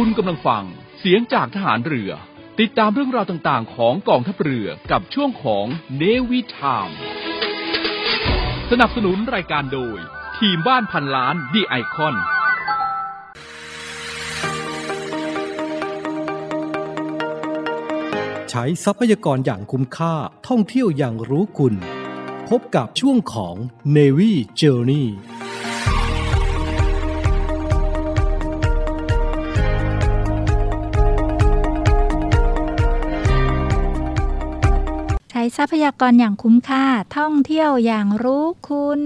คุณกำลังฟังเสียงจากทหารเรือ ติดตามเรื่องราวต่างๆ ของกองทัพเรือกับช่วงของเนวิทามสนับสนุนรายการโดย ทีมบ้านพันล้านดีไอคอนใช้ทรัพยากรอย่างคุ้มค่าท่องเที่ยวอย่างรู้คุณ พบกับช่วงของ Navy Journey ทรัพยากรอย่างคุ้มค่าท่องเที่ยวอย่างรู้คุณ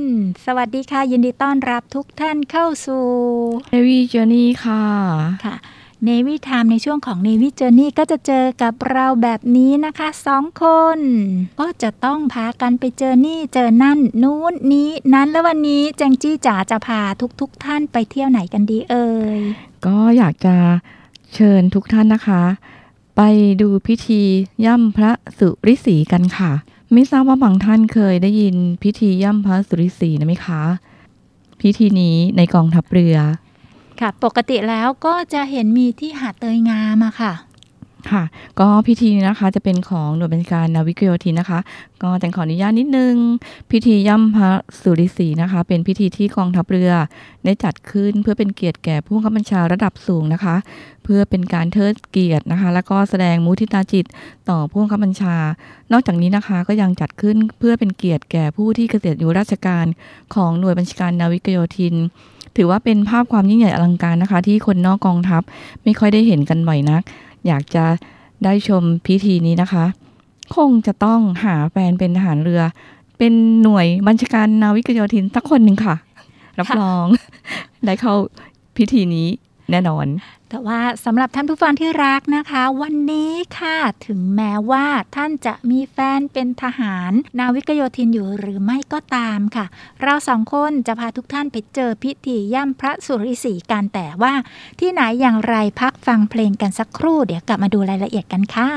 สวัสดีค่ะ ยินดีต้อนรับทุกท่านเข้าสู่เนวีเจอร์นี่ค่ะค่ะเนวิทามในช่วงของเนวิเจอร์นี่ก็จะเจอกับเราแบบนี้นะคะสองคน ก็จะต้องพากันไปเจอนี่เจอนั่น นู้นนี้นั้นแล้ววันนี้แจงจี้จ๋าจะพาทุกๆทท่านไปเที่ยวไหนกันดีเอ่ยก็อยากจะเชิญทุกท่านนะคะ ไปดูพิธีย่ำพระสุริสีกันค่ะ ไม่ทราบว่าบางท่านเคยได้ยินพิธีย่ำพระสุริสีนะไหมคะ พิธีนี้ในกองทัพเรือ ค่ะ ปกติแล้วก็จะเห็นมีที่หาดเตยงามอะค่ะ ค่ะ ก็พิธีนะคะจะเป็นของหน่วยบัญชาการนาวิกโยธินนะคะ ก็แต่ขออนุญาตนิดนึง พิธีย่ำพระสุริสีนะคะ เป็นพิธีที่กองทัพเรือ ได้จัดขึ้นเพื่อเป็นเกียรติแก่ผู้บังคับบัญชาระดับสูงนะคะ เพื่อเป็นการเทิดเกียรตินะคะ แล้วก็แสดงมุทิตาจิตต่อผู้บังคับบัญชา นอกจากนี้นะคะก็ยังจัดขึ้นเพื่อเป็นเกียรติแก่ผู้ที่เกษียณอายุราชการของหน่วยบัญชาการนาวิกโยธินถือว่าเป็นภาพความยิ่งใหญ่อลังการนะคะ ที่คนนอกกองทัพไม่ค่อยได้เห็นกันบ่อยนัก อยากจะได้ชมพิธีนี้นะคะ คงจะต้องหาแฟนเป็นทหารเรือ เป็นหน่วยบัญชาการนาวิกโยธินสักคนหนึ่งค่ะ รับรอง ได้เข้าพิธีนี้ แน่นอน แต่ว่าสำหรับท่านผู้ฟังที่รักนะคะ วันนี้ค่ะ ถึงแม้ว่าท่านจะมีแฟนเป็นทหาร นาวิกโยธินอยู่หรือไม่ก็ตามค่ะ เราสองคนจะพาทุกท่านไปเจอพิธีย่ำพระสุริสีกันแต่ว่า ที่ไหนอย่างไรพักฟังเพลงกันสักครู่เดี๋ยวกลับมาดูรายละเอียดกันค่ะ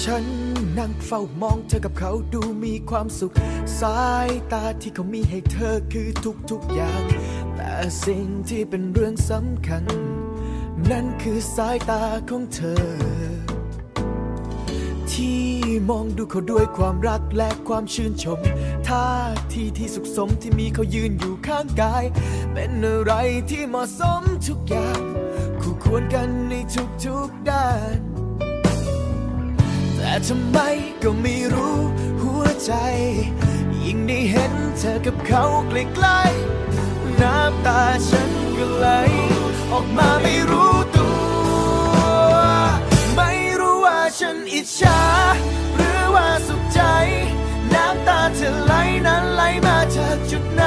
ฉัน นั่งเฝ้ามองเธอกับเขาดูมีความสุข สายตาที่เขามีให้เธอคือทุกๆอย่าง แต่สิ่งที่เป็นเรื่องสำคัญ นั่นคือสายตาของเธอ ที่มองดูเขาด้วยความรักและความชื่นชมท่าทีที่สุขสมที่มีเขายืนอยู่ข้างกาย เป็นอะไรที่เหมาะสมทุกอย่าง คู่ควรกันในทุกๆด้าน แต่ทำไมก็ไม่รู้หัวใจ ยิ่งได้เห็นเธอกับเขาใกล้ๆน้ำตาฉันก็ไหลออกมาไม่รู้ตัว ไม่รู้ว่าฉันอิจฉาหรือว่าสุขใจ น้ำตาเธอไหลนั้นไหลมาจากจุดไหน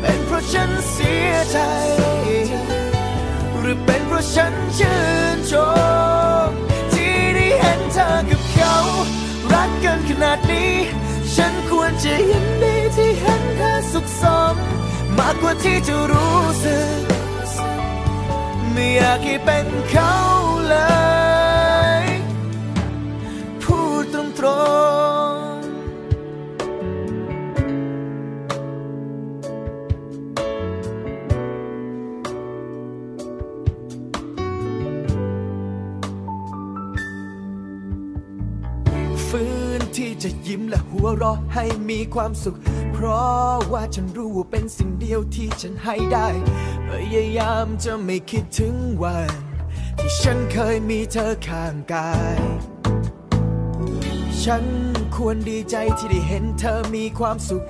เป็นเพราะฉันเสียใจ หรือเป็นเพราะฉันชื่นชม ยินดีที่เห็นเธอสุขสม มากกว่าที่จะรู้สึก ไม่อยากให้เป็นเขาเลย พูดตรงๆฟื้น ที่จะยิ้มและหัวเราะให้มีความสุข เพราะว่าฉันรู้ว่าเป็นสิ่งเดียวที่ฉันให้ได้ พยายามจะไม่คิดถึงวัน ที่ฉันเคยมีเธอข้างกาย ฉันควรดีใจที่ได้เห็นเธอมีความสุข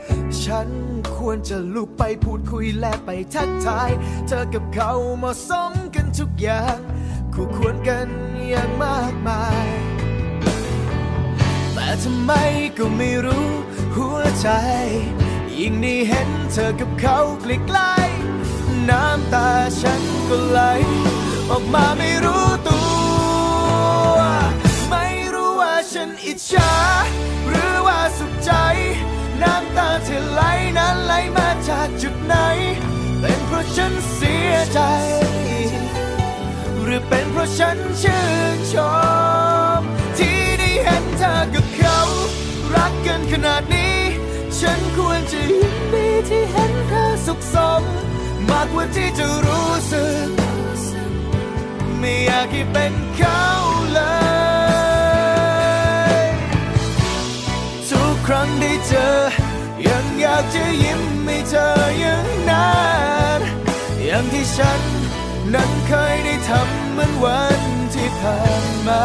ฉันควรจะลุกไปพูดคุยและไปทักทาย เธอกับเขาเหมาะสมกันทุกอย่าง คู่ควรกันอย่างมากมาย ทำไมก็ไม่รู้หัวใจ ยิ่งได้เห็นเธอกับเขาใกล้ๆน้ำตาฉันก็ไหล ออกมาไม่รู้ตัว ไม่รู้ว่าฉันอิจฉาหรือว่าสุขใจ น้ำตาเธอไหลนั้นไหลมาจากจุดไหน เป็นเพราะฉันเสียใจ หรือเป็นเพราะฉันชื่นชมที่ได้เห็นเธอกับ เขารักกันขนาดนี้ ฉันควรจะยินดีที่เห็นเธอสุขสม มากกว่าที่จะรู้สึก ไม่อยากให้เป็นเขาเลย ทุกครั้งได้เจอ ยังอยากจะยิ้มให้เธออย่างนั้นอย่างที่ฉันนั้นเคยได้ทำเหมือนวันที่ผ่านมา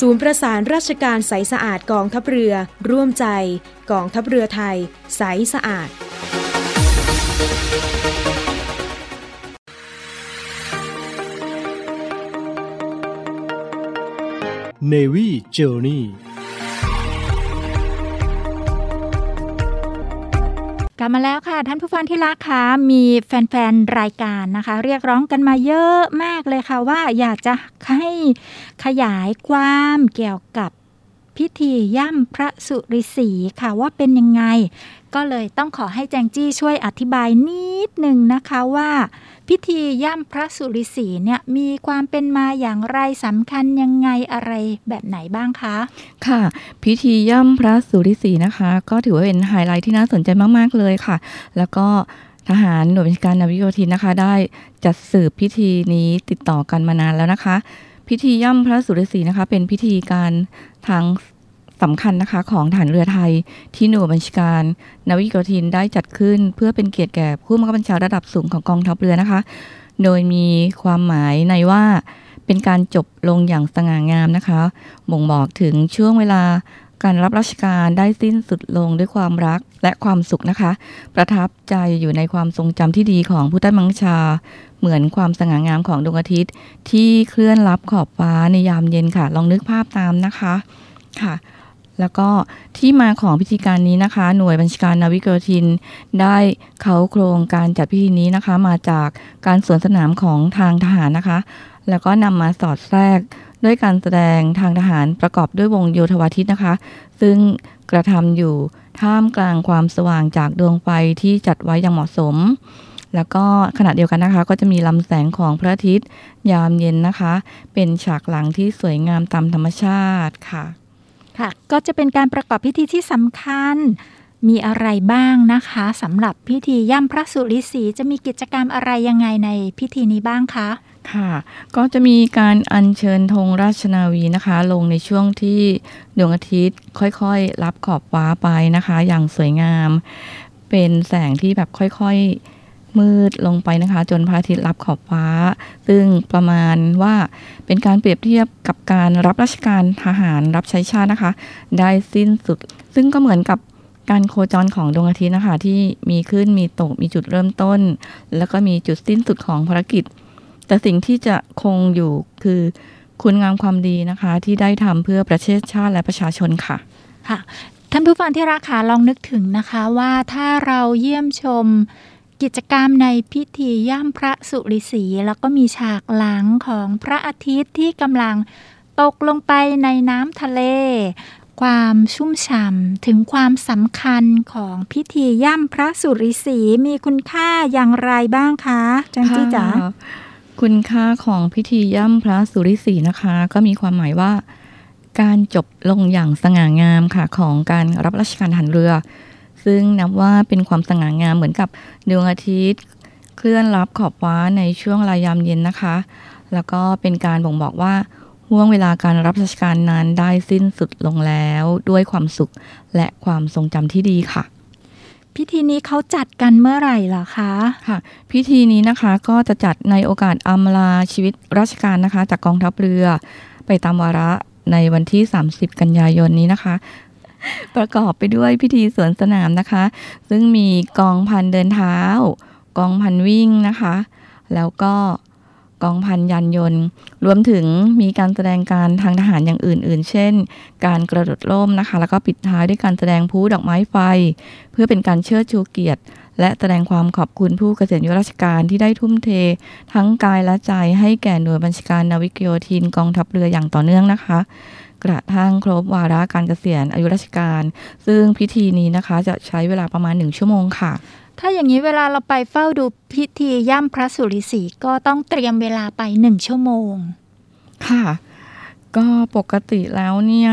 ศูนย์ประสานราชการใสสะอาดกองทัพเรือ ร่วมใจ กองทัพเรือไทย ใสสะอาด Navy Journey ลับมาแล้วค่ะ ท่านผู้ฟังที่รักค่ะมีแฟนๆ รายการนะคะ เรียกร้องกันมาเยอะมากเลยค่ะ ว่าอยากจะให้ขยายความเกี่ยวกับพิธีย่ำพระสุริศีค่ะว่าเป็นยังไง ก็เลยต้องขอให้แจงจี้ช่วยอธิบายนิดหนึ่งนะคะว่า พิธีย่ำพระสุริสีเนี่ยมีความเป็นมาอย่างไรสำคัญยังไงอะไรแบบไหนบ้างคะ ค่ะ พิธีย่ำพระสุริสีนะคะ ก็ถือว่าเป็นไฮไลท์ที่น่าสนใจมาก ๆ เลยค่ะ แล้วก็ทหารหน่วยบัญชาการนาวิกโยธินนะคะ ได้จัดสืบพิธีนี้ติดต่อกันมานานแล้วนะคะ พิธีย่ำพระสุริสีนะคะ เป็นพิธีการทาง สำคัญนะคะของฐานเรือไทยที่หน่วยบัญชาการนาวิกโยธินได้จัดขึ้น เพื่อเป็นเกียรติแก่ผู้บังคับบัญชาระดับสูงของกองทัพเรือนะคะ โดยมีความหมายในว่าเป็นการจบลงอย่างสง่างามนะคะบ่งบอกถึงช่วงเวลาการรับราชการได้สิ้นสุดลงด้วยความรักและความสุขนะคะ ประทับใจอยู่ในความทรงจำที่ดีของผู้ใต้บังชา เหมือนความสง่างามของดวงอาทิตย์ ที่เคลื่อนลับขอบฟ้าในยามเย็นค่ะ ลองนึกภาพตามนะคะค่ะ แล้วก็ที่มาของพิธีการนี้นะคะ หน่วยบัญชาการนาวิกโยธิน ได้เขาโครงการจัดพิธีนี้นะคะ มาจากการสวนสนามของทางทหารนะคะ แล้วก็นำมาสอดแทรกด้วยการแสดงทางทหารประกอบด้วยวงโยธวาทิตนะคะ ซึ่งกระทำอยู่ท่ามกลางความสว่างจากดวงไฟที่จัดไว้อย่างเหมาะสม แล้วก็ขณะเดียวกันนะคะ ก็จะมีลำแสงของพระอาทิตย์ ยามเย็นนะคะ เป็นฉากหลังที่สวยงามตามธรรมชาติค่ะ ค่ะ ก็จะเป็นการประกอบพิธีที่สำคัญ มีอะไรบ้างนะคะสำหรับพิธีย่ำพระสุริสีจะมีกิจกรรมอะไรยังไงในพิธีนี้บ้างคะค่ะ ก็จะมีการอัญเชิญธงราชนาวีนะคะ ลงในช่วงที่ดวงอาทิตย์ค่อยๆ รับขอบฟ้าไปนะคะ อย่างสวยงาม เป็นแสงที่แบบค่อยๆ มืดลงไปนะคะ จนพระอาทิตย์รับขอบฟ้า ซึ่งประมาณว่าเป็นการเปรียบเทียบกับการรับราชการทหารรับใช้ชาตินะคะ ได้สิ้นสุด ซึ่งก็เหมือนกับการโคจรของดวงอาทิตย์นะคะ ที่มีขึ้นมีตกมีจุดเริ่มต้น แล้วก็มีจุดสิ้นสุดของภารกิจ แต่สิ่งที่จะคงอยู่คือคุณงามความดีนะคะ ที่ได้ทำเพื่อประเทศชาติและประชาชนค่ะค่ะท่านผู้ฟังที่รักค่ะลองนึกถึงนะคะว่าถ้าเราเยี่ยมชม กิจกรรมในพิธีย่ำพระสุริสีแล้วก็มีฉากหลังของพระอาทิตย์ที่กำลังตกลงไปในน้ำทะเล ความชุ่มฉ่ำถึงความสำคัญของพิธีย่ำพระสุริสีมีคุณค่าอย่างไรบ้างคะจันจี้จ๋าคุณค่าของพิธีย่ำพระสุริสีนะคะ ก็มีความหมายว่า การจบลงอย่างสง่างามค่ะของการรับราชการทหารเรือ ซึ่งนับว่าเป็นความสง่างามเหมือนกับดวงอาทิตย์ เคลื่อนรับขอบฟ้าในช่วงรายามเย็นนะคะ แล้วก็เป็นการบ่งบอกว่าห่วงเวลาการรับราชการนั้นได้สิ้นสุดลงแล้วด้วยความสุขและความทรงจำที่ดีค่ะ พิธีนี้เขาจัดกันเมื่อไหร่ล่ะคะค่ะ พิธีนี้นะคะก็จะจัดในโอกาสอำลาชีวิตราชการนะคะ จากกองทัพเรือ ไปตามวาระในวันที่ 30 กันยายนนี้นะคะ ประกอบไปด้วยพิธีสวนสนามนะคะ ซึ่งมีกองพันเดินเท้า กองพันวิ่งนะคะ แล้วก็กองพันยานยนต์ รวมถึงมีการแสดงการทางทหารอย่างอื่น ๆ เช่น การกระโดดร่มนะคะ แล้วก็ปิดท้ายด้วยการแสดงพลุดอกไม้ไฟ เพื่อเป็นการเชิดชูเกียรติ และแสดงความขอบคุณผู้เกษียณอายุราชการที่ได้ทุ่มเท ทั้งกายและใจให้แก่หน่วยบัญชาการนาวิกโยธินกองทัพเรืออย่างต่อเนื่องนะคะ กระทั่งครบวาระการเกษียณอายุราชการ ซึ่งพิธีนี้นะคะจะใช้เวลาประมาณหนึ่งชั่วโมงค่ะ ถ้าอย่างนี้เวลาเราไปเฝ้าดูพิธีย่ำพระสุริสีก็ต้องเตรียมเวลาไปหนึ่งชั่วโมง ค่ะ ก็ปกติแล้วเนี่ย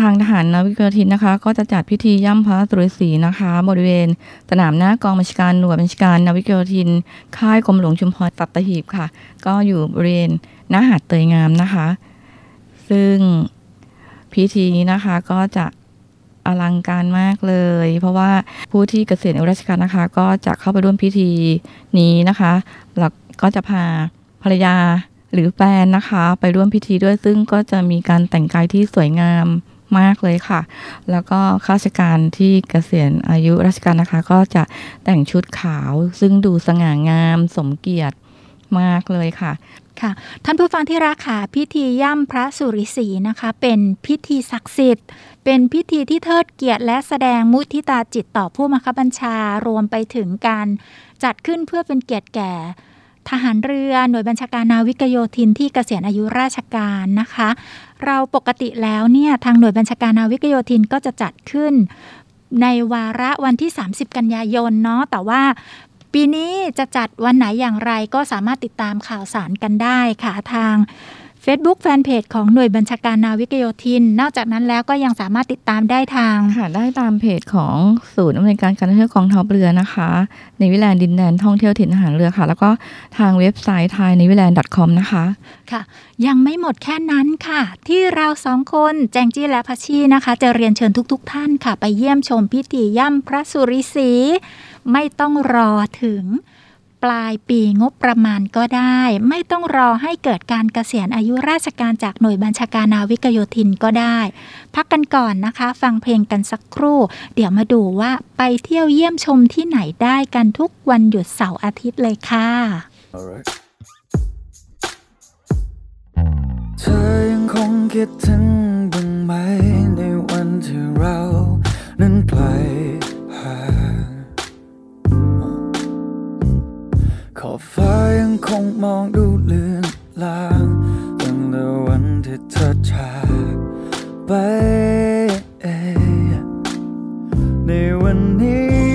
ทางทหารนาวิกโยธินนะคะ ก็จะจัดพิธีย่ำพระสุริศรีนะคะ บริเวณ สนามหน้ากองบัญชาการหน่วยบัญชาการนาวิกโยธิน ค่ายกรมหลวงชุมพรตัตหีบค่ะ ก็อยู่บริเวณหน้าหาดเตยงามนะคะ ซึ่งพิธีนี้นะคะก็จะอลังการมากเลย เพราะว่าผู้ที่เกษียณอายุราชการนะคะ ก็จะเข้าไปร่วมพิธีนี้นะคะแล้วก็จะพาภรรยาหรือแฟนนะคะ ไปร่วมพิธีด้วยซึ่งก็จะมีการแต่งกายที่สวยงามมากเลยค่ะ แล้วก็ข้าราชการที่เกษียณอายุราชการนะคะ ก็จะแต่งชุดขาวซึ่งดูสง่างามสมเกียรติมากเลยค่ะ ค่ะ ท่านผู้ฟังที่รักค่ะพิธีย่ำพระสุริสีนะคะ เป็นพิธีศักดิ์สิทธิ์ เป็นพิธีที่เทิดเกียรติและแสดงมุทิตาจิตต่อผู้บังคับบัญชารวมไปถึงการจัดขึ้นเพื่อเป็นเกียรติแก่ทหารเรือหน่วยบัญชาการนาวิกโยธินที่เกษียณอายุราชการนะคะ เราปกติแล้วเนี่ยทางหน่วยบัญชาการนาวิกโยธินก็จะจัดขึ้นในวาระวันที่ 30 กันยายนเนาะแต่ว่า ปีนี้จะจัดวันไหนอย่างไรก็สามารถติดตามข่าวสารกันได้ค่ะทาง Facebook Fanpage ของหน่วยบัญชาการนาวิกโยธิน นอกจากนั้นแล้วก็ยังสามารถติดตามได้ทาง ค่ะได้ตามเพจของศูนย์อำนวยการการท่องเที่ยวกองทัพเรือนะคะ ในวิแลนด์ดินแดนท่องเที่ยวถิ่นอาหารเรือค่ะ แล้วก็ทางเว็บไซต์ไทยในวิแลนด์ .com นะคะค่ะ ยังไม่หมดแค่นั้นค่ะ ที่เราสองคนแจงจี้และพัชชีนะคะ จะเรียนเชิญทุก ๆทท่านค่ะ ไปเยี่ยมชมพิธีย่ำพระสุริสี ไม่ต้องรอถึงปลายปีงบประมาณก็ได้ ไม่ต้องรอให้เกิดการเกษียณอายุราชการจากหน่วยบัญชาการนาวิกโยธินก็ได้ พักกันก่อนนะคะ ฟังเพลงกันสักครู่ เดี๋ยวมาดูว่าไปเที่ยวเยี่ยมชมที่ไหนได้กันทุกวันหยุดเสาร์อาทิตย์เลยค่ะ Alright เธอยังคงคิดถึงบ้างไหมในวันที่เรา นั้นไกล อบฟ้ายังคงมองดูเลือนลางตั้งแต่วันที่เธอจากไปในวันนี้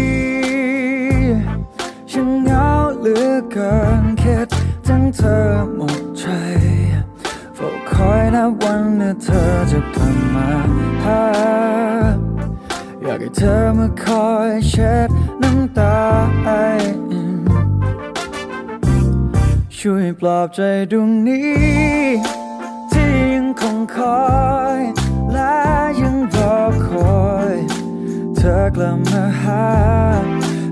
ใจดวงนี้ ที่ยังคงคอยและยังรอคอย เธอกลับมาหา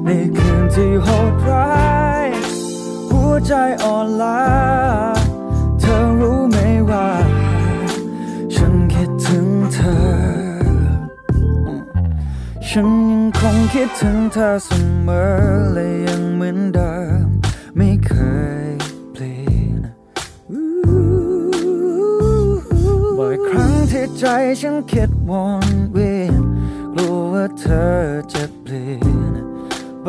ในคืนที่โหดร้ายหัวใจอ่อนล้าเธอรู้ไหมว่า ฉันคิดถึงเธอ ฉันยังคงคิดถึงเธอเสมอและยังเหมือน ฉันคิดวนเวียนกลัวว่าเธอจะเปลี่ยนไป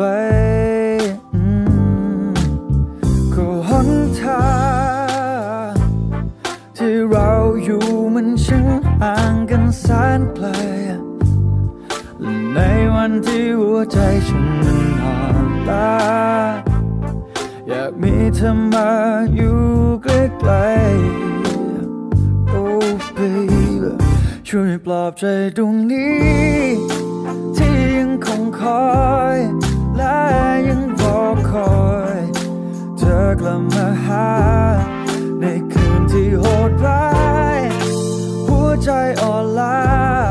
ก็หนทางที่เราอยู่มันช่างห่างกันแสนไกลและในวันที่หัวใจฉันมันอ่อนล้าอยากมีเธอมาอยู่ ช่วยปลอบใจดวงนี้ ที่ยังคงคอยและยังรอคอยเธอกลับมาหา ในคืนที่โหดร้าย หัวใจอ่อนล้า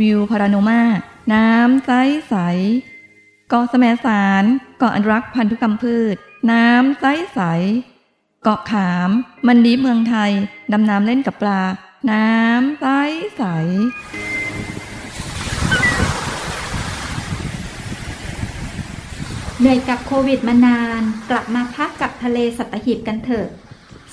วิวพาราโนมาน้ำใสใสเกาะแสมสารเกาะอนุรักษ์พันธุกรรมพืช น้ำใสใสเกาะขาม มันดีเมืองไทย ดำน้ำเล่นกับปลา น้ำใสใสเหนื่อยกับโควิดมานาน กลับมาพักกับทะเลสัตหีบกันเถอะ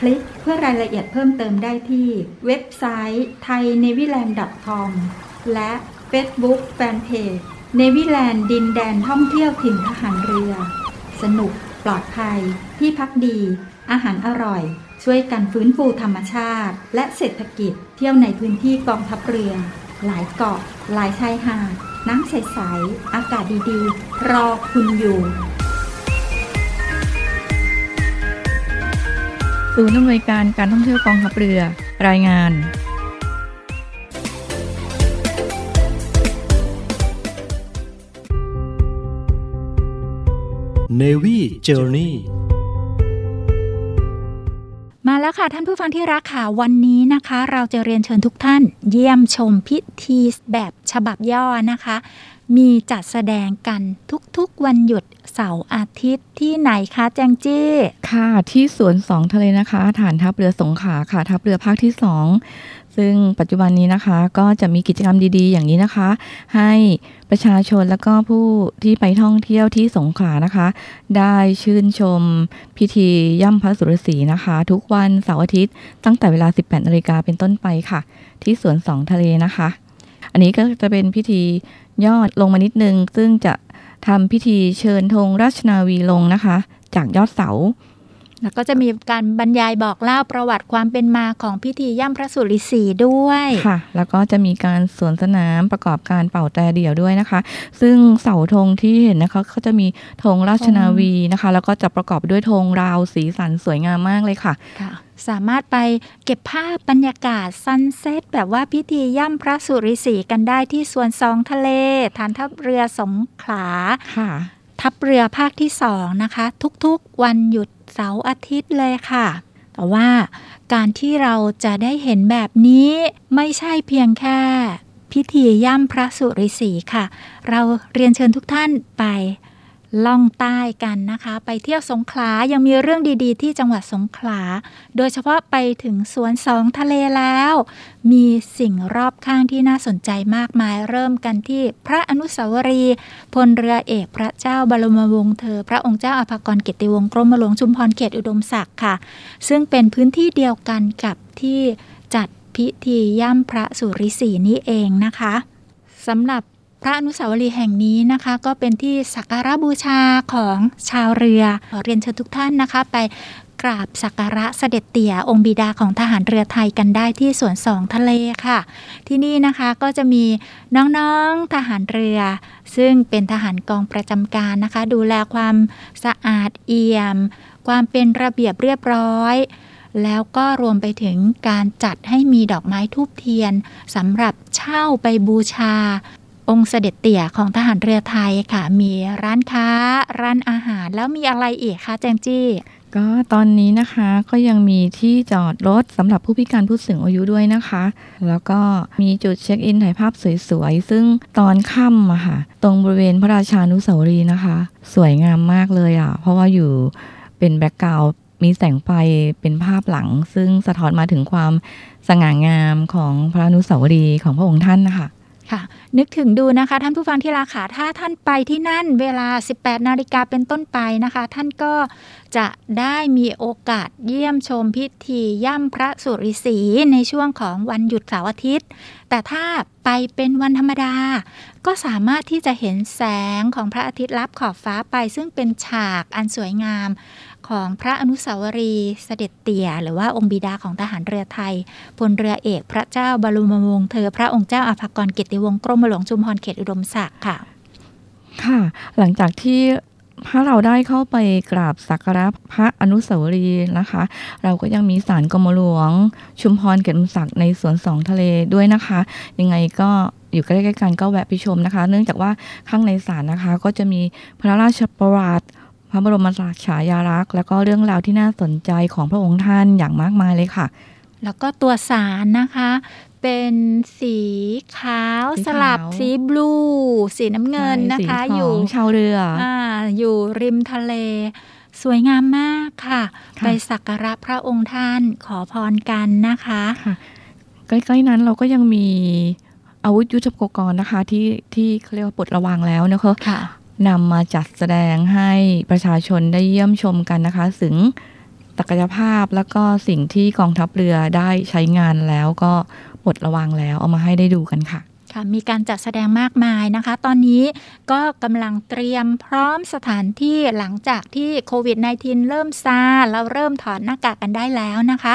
คลิกเพื่อรายละเอียดเพิ่มเติมได้ที่เว็บไซต์ t h a i n a v y l a n d c o m และ Facebook Fanpage n a v y l a n d ดินแดนท่องเที่ยวถิ่นทหารเรือ สนุก ปลอดภัย ที่พักดี อาหารอร่อย ช่วยกันฟื้นฟูธรรมชาติ และเศรษฐกิจ เที่ยวในพื้นที่กองทัพเรือ หลายเกาะ หลายชายหาดน้ำใส ๆ อากาศดี ๆ รอคุณอยู่ ศูนย์อำนวยการการท่องเที่ยวกองทัพเรือ รายงาน Navy Journey มาแล้วค่ะท่านผู้ฟังที่รักค่ะ วันนี้นะคะ เราจะเรียนเชิญทุกท่าน เยี่ยมชมพิธีแบบฉบับย่อนะคะ มีจัดแสดงกันทุกๆวันหยุด เสาร์อาทิตย์ที่ไหนคะแจงจี้ค่ะที่สวนสองทะเลนะคะ ฐานทัพเรือสงขลาค่ะ ทัพเรือภาคที่สองซึ่งปัจจุบันนี้นะคะก็จะมีกิจกรรมดีๆ อย่างนี้นะคะ ให้ประชาชนแล้วก็ผู้ที่ไปท่องเที่ยวที่สงขลานะคะ ได้ชื่นชมพิธีย่ำพระสุรศรีนะคะ ทุกวันเสาร์อาทิตย์ตั้งแต่เวลา 18นาฬิกาเป็นต้นไปค่ะ ที่สวนสองทะเลนะคะ อันนี้ก็จะเป็นพิธียอดลงมานิดนึง ซึ่งจะ ทำพิธีเชิญธงราชนาวีลงนะคะ จากยอดเสา แล้วก็จะมีการบรรยายบอกเล่าประวัติความเป็นมาของพิธีย่ำพระสุริศรีด้วยค่ะ แล้วก็จะมีการสวนสนามประกอบการเป่าแต่เดี่ยวด้วยนะคะ ซึ่งเสาธงที่เห็นนะคะเขาจะมีธงราชนาวีนะคะ แล้วก็จะประกอบด้วยธงราวสีสันสวยงามมากเลยค่ะค่ะ สามารถไปเก็บภาพบรรยากาศซันเซ็ตแบบว่าพิธีย่ำพระสุริศรีกันได้ที่สวนสองทะเลฐานทัพเรือสงขลาค่ะทัพเรือภาคที่สองนะคะ ทุกๆวันหยุด เสาร์อาทิตย์เลยค่ะ แต่ว่าการที่เราจะได้เห็นแบบนี้ไม่ใช่เพียงแค่ พิธีย่ำพระสุริศีค่ะ เราเรียนเชิญทุกท่านไป ล่องใต้กันนะคะ ไปเที่ยวสงขลายังมีเรื่องดีๆ ที่จังหวัดสงขลา โดยเฉพาะไปถึงสวนสองทะเลแล้ว มีสิ่งรอบข้างที่น่าสนใจมากมายเริ่มกันที่พระอนุสาวรีย์พลเรือเอกพระเจ้าบรมวงศ์เธอ พระองค์เจ้าอภากรเกติวงศ์กรมหลวงชุมพรเขตอุดมศักดิ์ค่ะ ซึ่งเป็นพื้นที่เดียวกันกับที่จัดพิธีย่ำพระสุริศรีนี้เองนะคะสำหรับ พระอนุสาวรีย์แห่งนี้นะคะ ก็เป็นที่สักการะบูชาของชาวเรือขอเรียนเชิญทุกท่านนะคะ ไปกราบสักการะเสด็จเตี่ยองค์บิดาของทหารเรือไทยกันได้ที่สวนสองทะเลค่ะ ที่นี่นะคะก็จะมีน้องๆทหารเรือ ซึ่งเป็นทหารกองประจำการนะคะ ดูแลความสะอาดเอี่ยม ความเป็นระเบียบเรียบร้อยแล้วก็รวมไปถึงการจัดให้มีดอกไม้ทูบเทียนสำหรับเช่าไปบูชา องค์เสด็จเตี่ยของทหารเรือไทยค่ะ มีร้านค้า ร้านอาหารแล้วมีอะไรอีกคะแจงจี้ ก็ตอนนี้นะคะก็ยังมีที่จอดรถสำหรับผู้พิการผู้สูงอายุด้วยนะคะ แล้วก็มีจุดเช็คอินถ่ายภาพสวยๆ ซึ่งตอนค่ำอะค่ะ ตรงบริเวณพระราชานุสาวรีย์นะคะ สวยงามมากเลยอะเพราะว่าอยู่เป็น background มีแสงไฟเป็นภาพหลัง ซึ่งสะท้อนมาถึงความสง่างามของพระนุสาวรีของพระองค์ท่านนะคะ ค่ะ นึกถึงดูนะคะท่านผู้ฟังที่ราขาถ้าท่านไปที่นั่นเวลา 18 นาฬิกาเป็นต้นไปนะคะ ท่านก็จะได้มีโอกาสเยี่ยมชมพิธีย่ำพระสุริศีในช่วงของวันหยุดเสาร์อาทิตย์ แต่ถ้าไปเป็นวันธรรมดา ก็สามารถที่จะเห็นแสงของพระอาทิตย์ลับขอบฟ้าไป ซึ่งเป็นฉากอันสวยงาม ของพระอนุสาวรีย์เสด็จเตี่ย หรือว่าองค์บิดาของทหารเรือไทยพลเรือเอกพระเจ้าบรมวงศ์เธอพระองค์เจ้าอาภากรกียรติวงศ์กรมหลวงชุมพรเขตอุดมศักดิ์ค่ะ ค่ะ หลังจากที่ถ้าเราได้เข้าไปกราบสักการะพระอนุสาวรีย์นะคะ เราก็ยังมีศาลกรมหลวง ชุมพรเกียรติศักดิ์ในสวนสองทะเลด้วยนะคะ ยังไงก็อยู่ใกล้ๆกันก็แวะไปชมนะคะ เนื่องจากว่าข้างในศาลนะคะ ก็จะมีพระราชประวัติ ระบรมราชฉายาลักษณ์แล้วก็เรื่องราวที่น่าสนใจของพระองค์ท่านอย่างมากมายเลยค่ะ แล้วก็ตัวสารนะคะ เป็นสีขาวสีขาวสลับสีบลู สีน้ำเงินนะคะใช่สีอยู่ของชาวเรืออ่าอยู่ริมทะเล สวยงามมากค่ะค่ะ ไปสักการะพระองค์ท่านขอพรกันนะคะค่ะใกล้ๆนั้นเราก็ยังมีอาวุธยุทโธปกรณ์นะคะที่ที่เขาเรียกว่าปลดระวางแล้วนะคะค่ะ นำมาจัดแสดงให้ประชาชนได้เยี่ยมชมกันนะคะ ถึงศักยภาพแล้วก็สิ่งที่กองทัพเรือได้ใช้งานแล้วก็ปลดระวางแล้วเอามาให้ได้ดูกันค่ะค่ะมีการจัดแสดงมากมายนะคะ ตอนนี้ก็กำลังเตรียมพร้อมสถานที่หลังจากที่โควิด -19 เริ่มซาเราเริ่มถอดหน้ากากกันได้แล้วนะคะ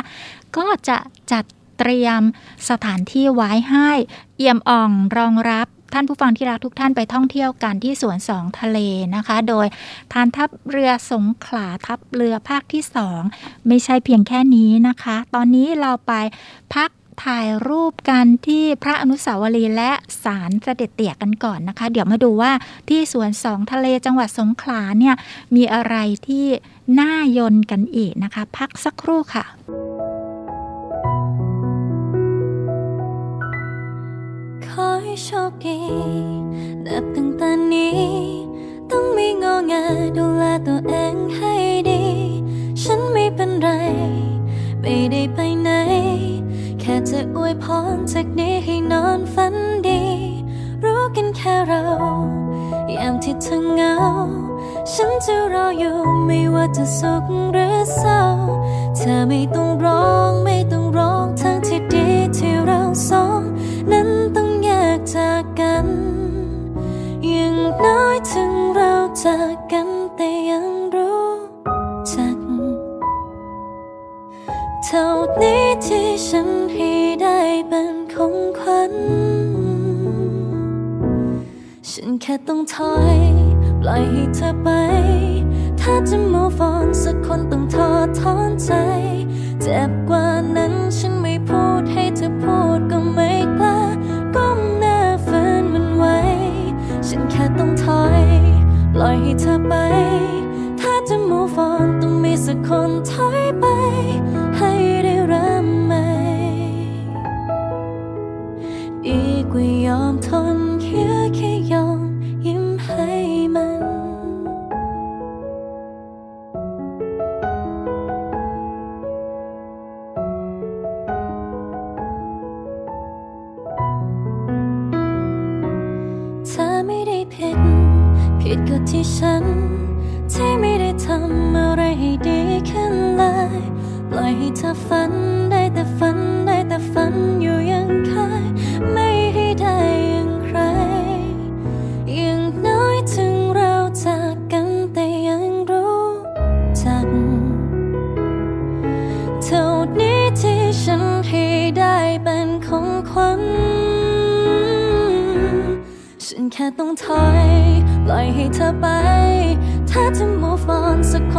ก็จะจัดเตรียมสถานที่ไว้ให้เอี่ยมอ่องรองรับ ท่านผู้ฟังที่รักทุกท่านไปท่องเที่ยวกันที่สวนสองทะเลนะคะ โดยทานทัพเรือสงขลาทัพเรือภาคที่สองไม่ใช่เพียงแค่นี้นะคะ ตอนนี้เราไปพักถ่ายรูปกันที่พระอนุสาวรีย์และศาลเสด็จเตี่ยกันก่อนนะคะ เดี๋ยวมาดูว่าที่สวนสองทะเลจังหวัดสงขลาเนี่ยมีอะไรที่น่ายนกันอีกนะคะ พักสักครู่ค่ะ ขอให้โชคดีนับตั้งแต่นี้ ต้องไม่งอแงดูแลตัวเองให้ดี ฉันไม่เป็นไร ไม่ได้ไปไหน แค่จะอวยพรจากนี้ให้นอนฝันดี รู้กันแค่เรา ยามที่เธอเหงา ฉันจะรออยู่ไม่ว่าจะสุขหรือเศร้า เธอไม่ต้องร้องไม่ต้องร้องทั้งที่ดีที่เราสอง จากกันย่างน้อยถึงเราจากกันแต่ยังรู้จัก เท่านี้ที่ฉันให้ได้เป็นของขวัญ ฉันแค่ต้องถอย ปล่อยให้เธอไป ถ้าจะ move on สักคนต้องทอดถอนใจ เจ็บกว่านั้นฉันไม่พูดให้เธอพูดก็ไม่ องถอยปล่อยให้เธอไป ถ้าจะ move on ต้องมีสักคนถอยไป ให้ได้เริ่มใหม่ดีกว่ายอมทนแค่แค่ย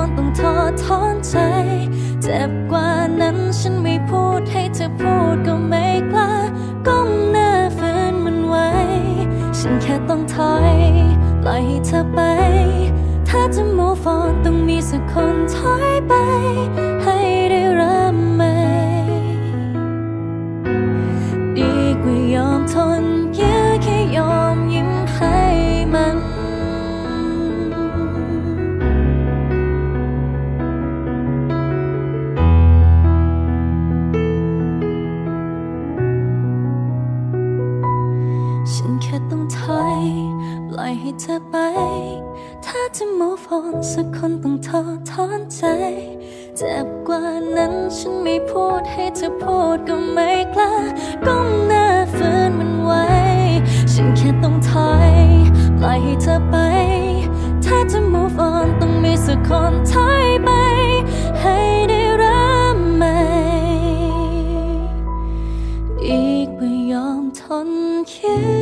on สักคนต้องทอดถอนใจ เจ็บกว่านั้นฉันไม่พูดให้เธอพูดก็ไม่กล้าก้มหน้าฝืนมันไว้ ฉันแค่ต้องถอยปล่อยให้เธอไป ถ้าจะ move on ต้องมีสักคนถอยไป ให้ได้เริ่มใหม่ดีกว่ายอมทน ท้อนใจ เจ็บกว่านั้นฉันไม่พูดให้เธอพูดก็ไม่กล้า ก้มหน้าฝืนมันไว้ ฉันแค่ต้องถอยปล่อยให้เธอไป ถ้าจะ move on ต้องมีสักคนถอยไป ให้ได้เริ่มใหม่อีกไม่ยอมทนคิด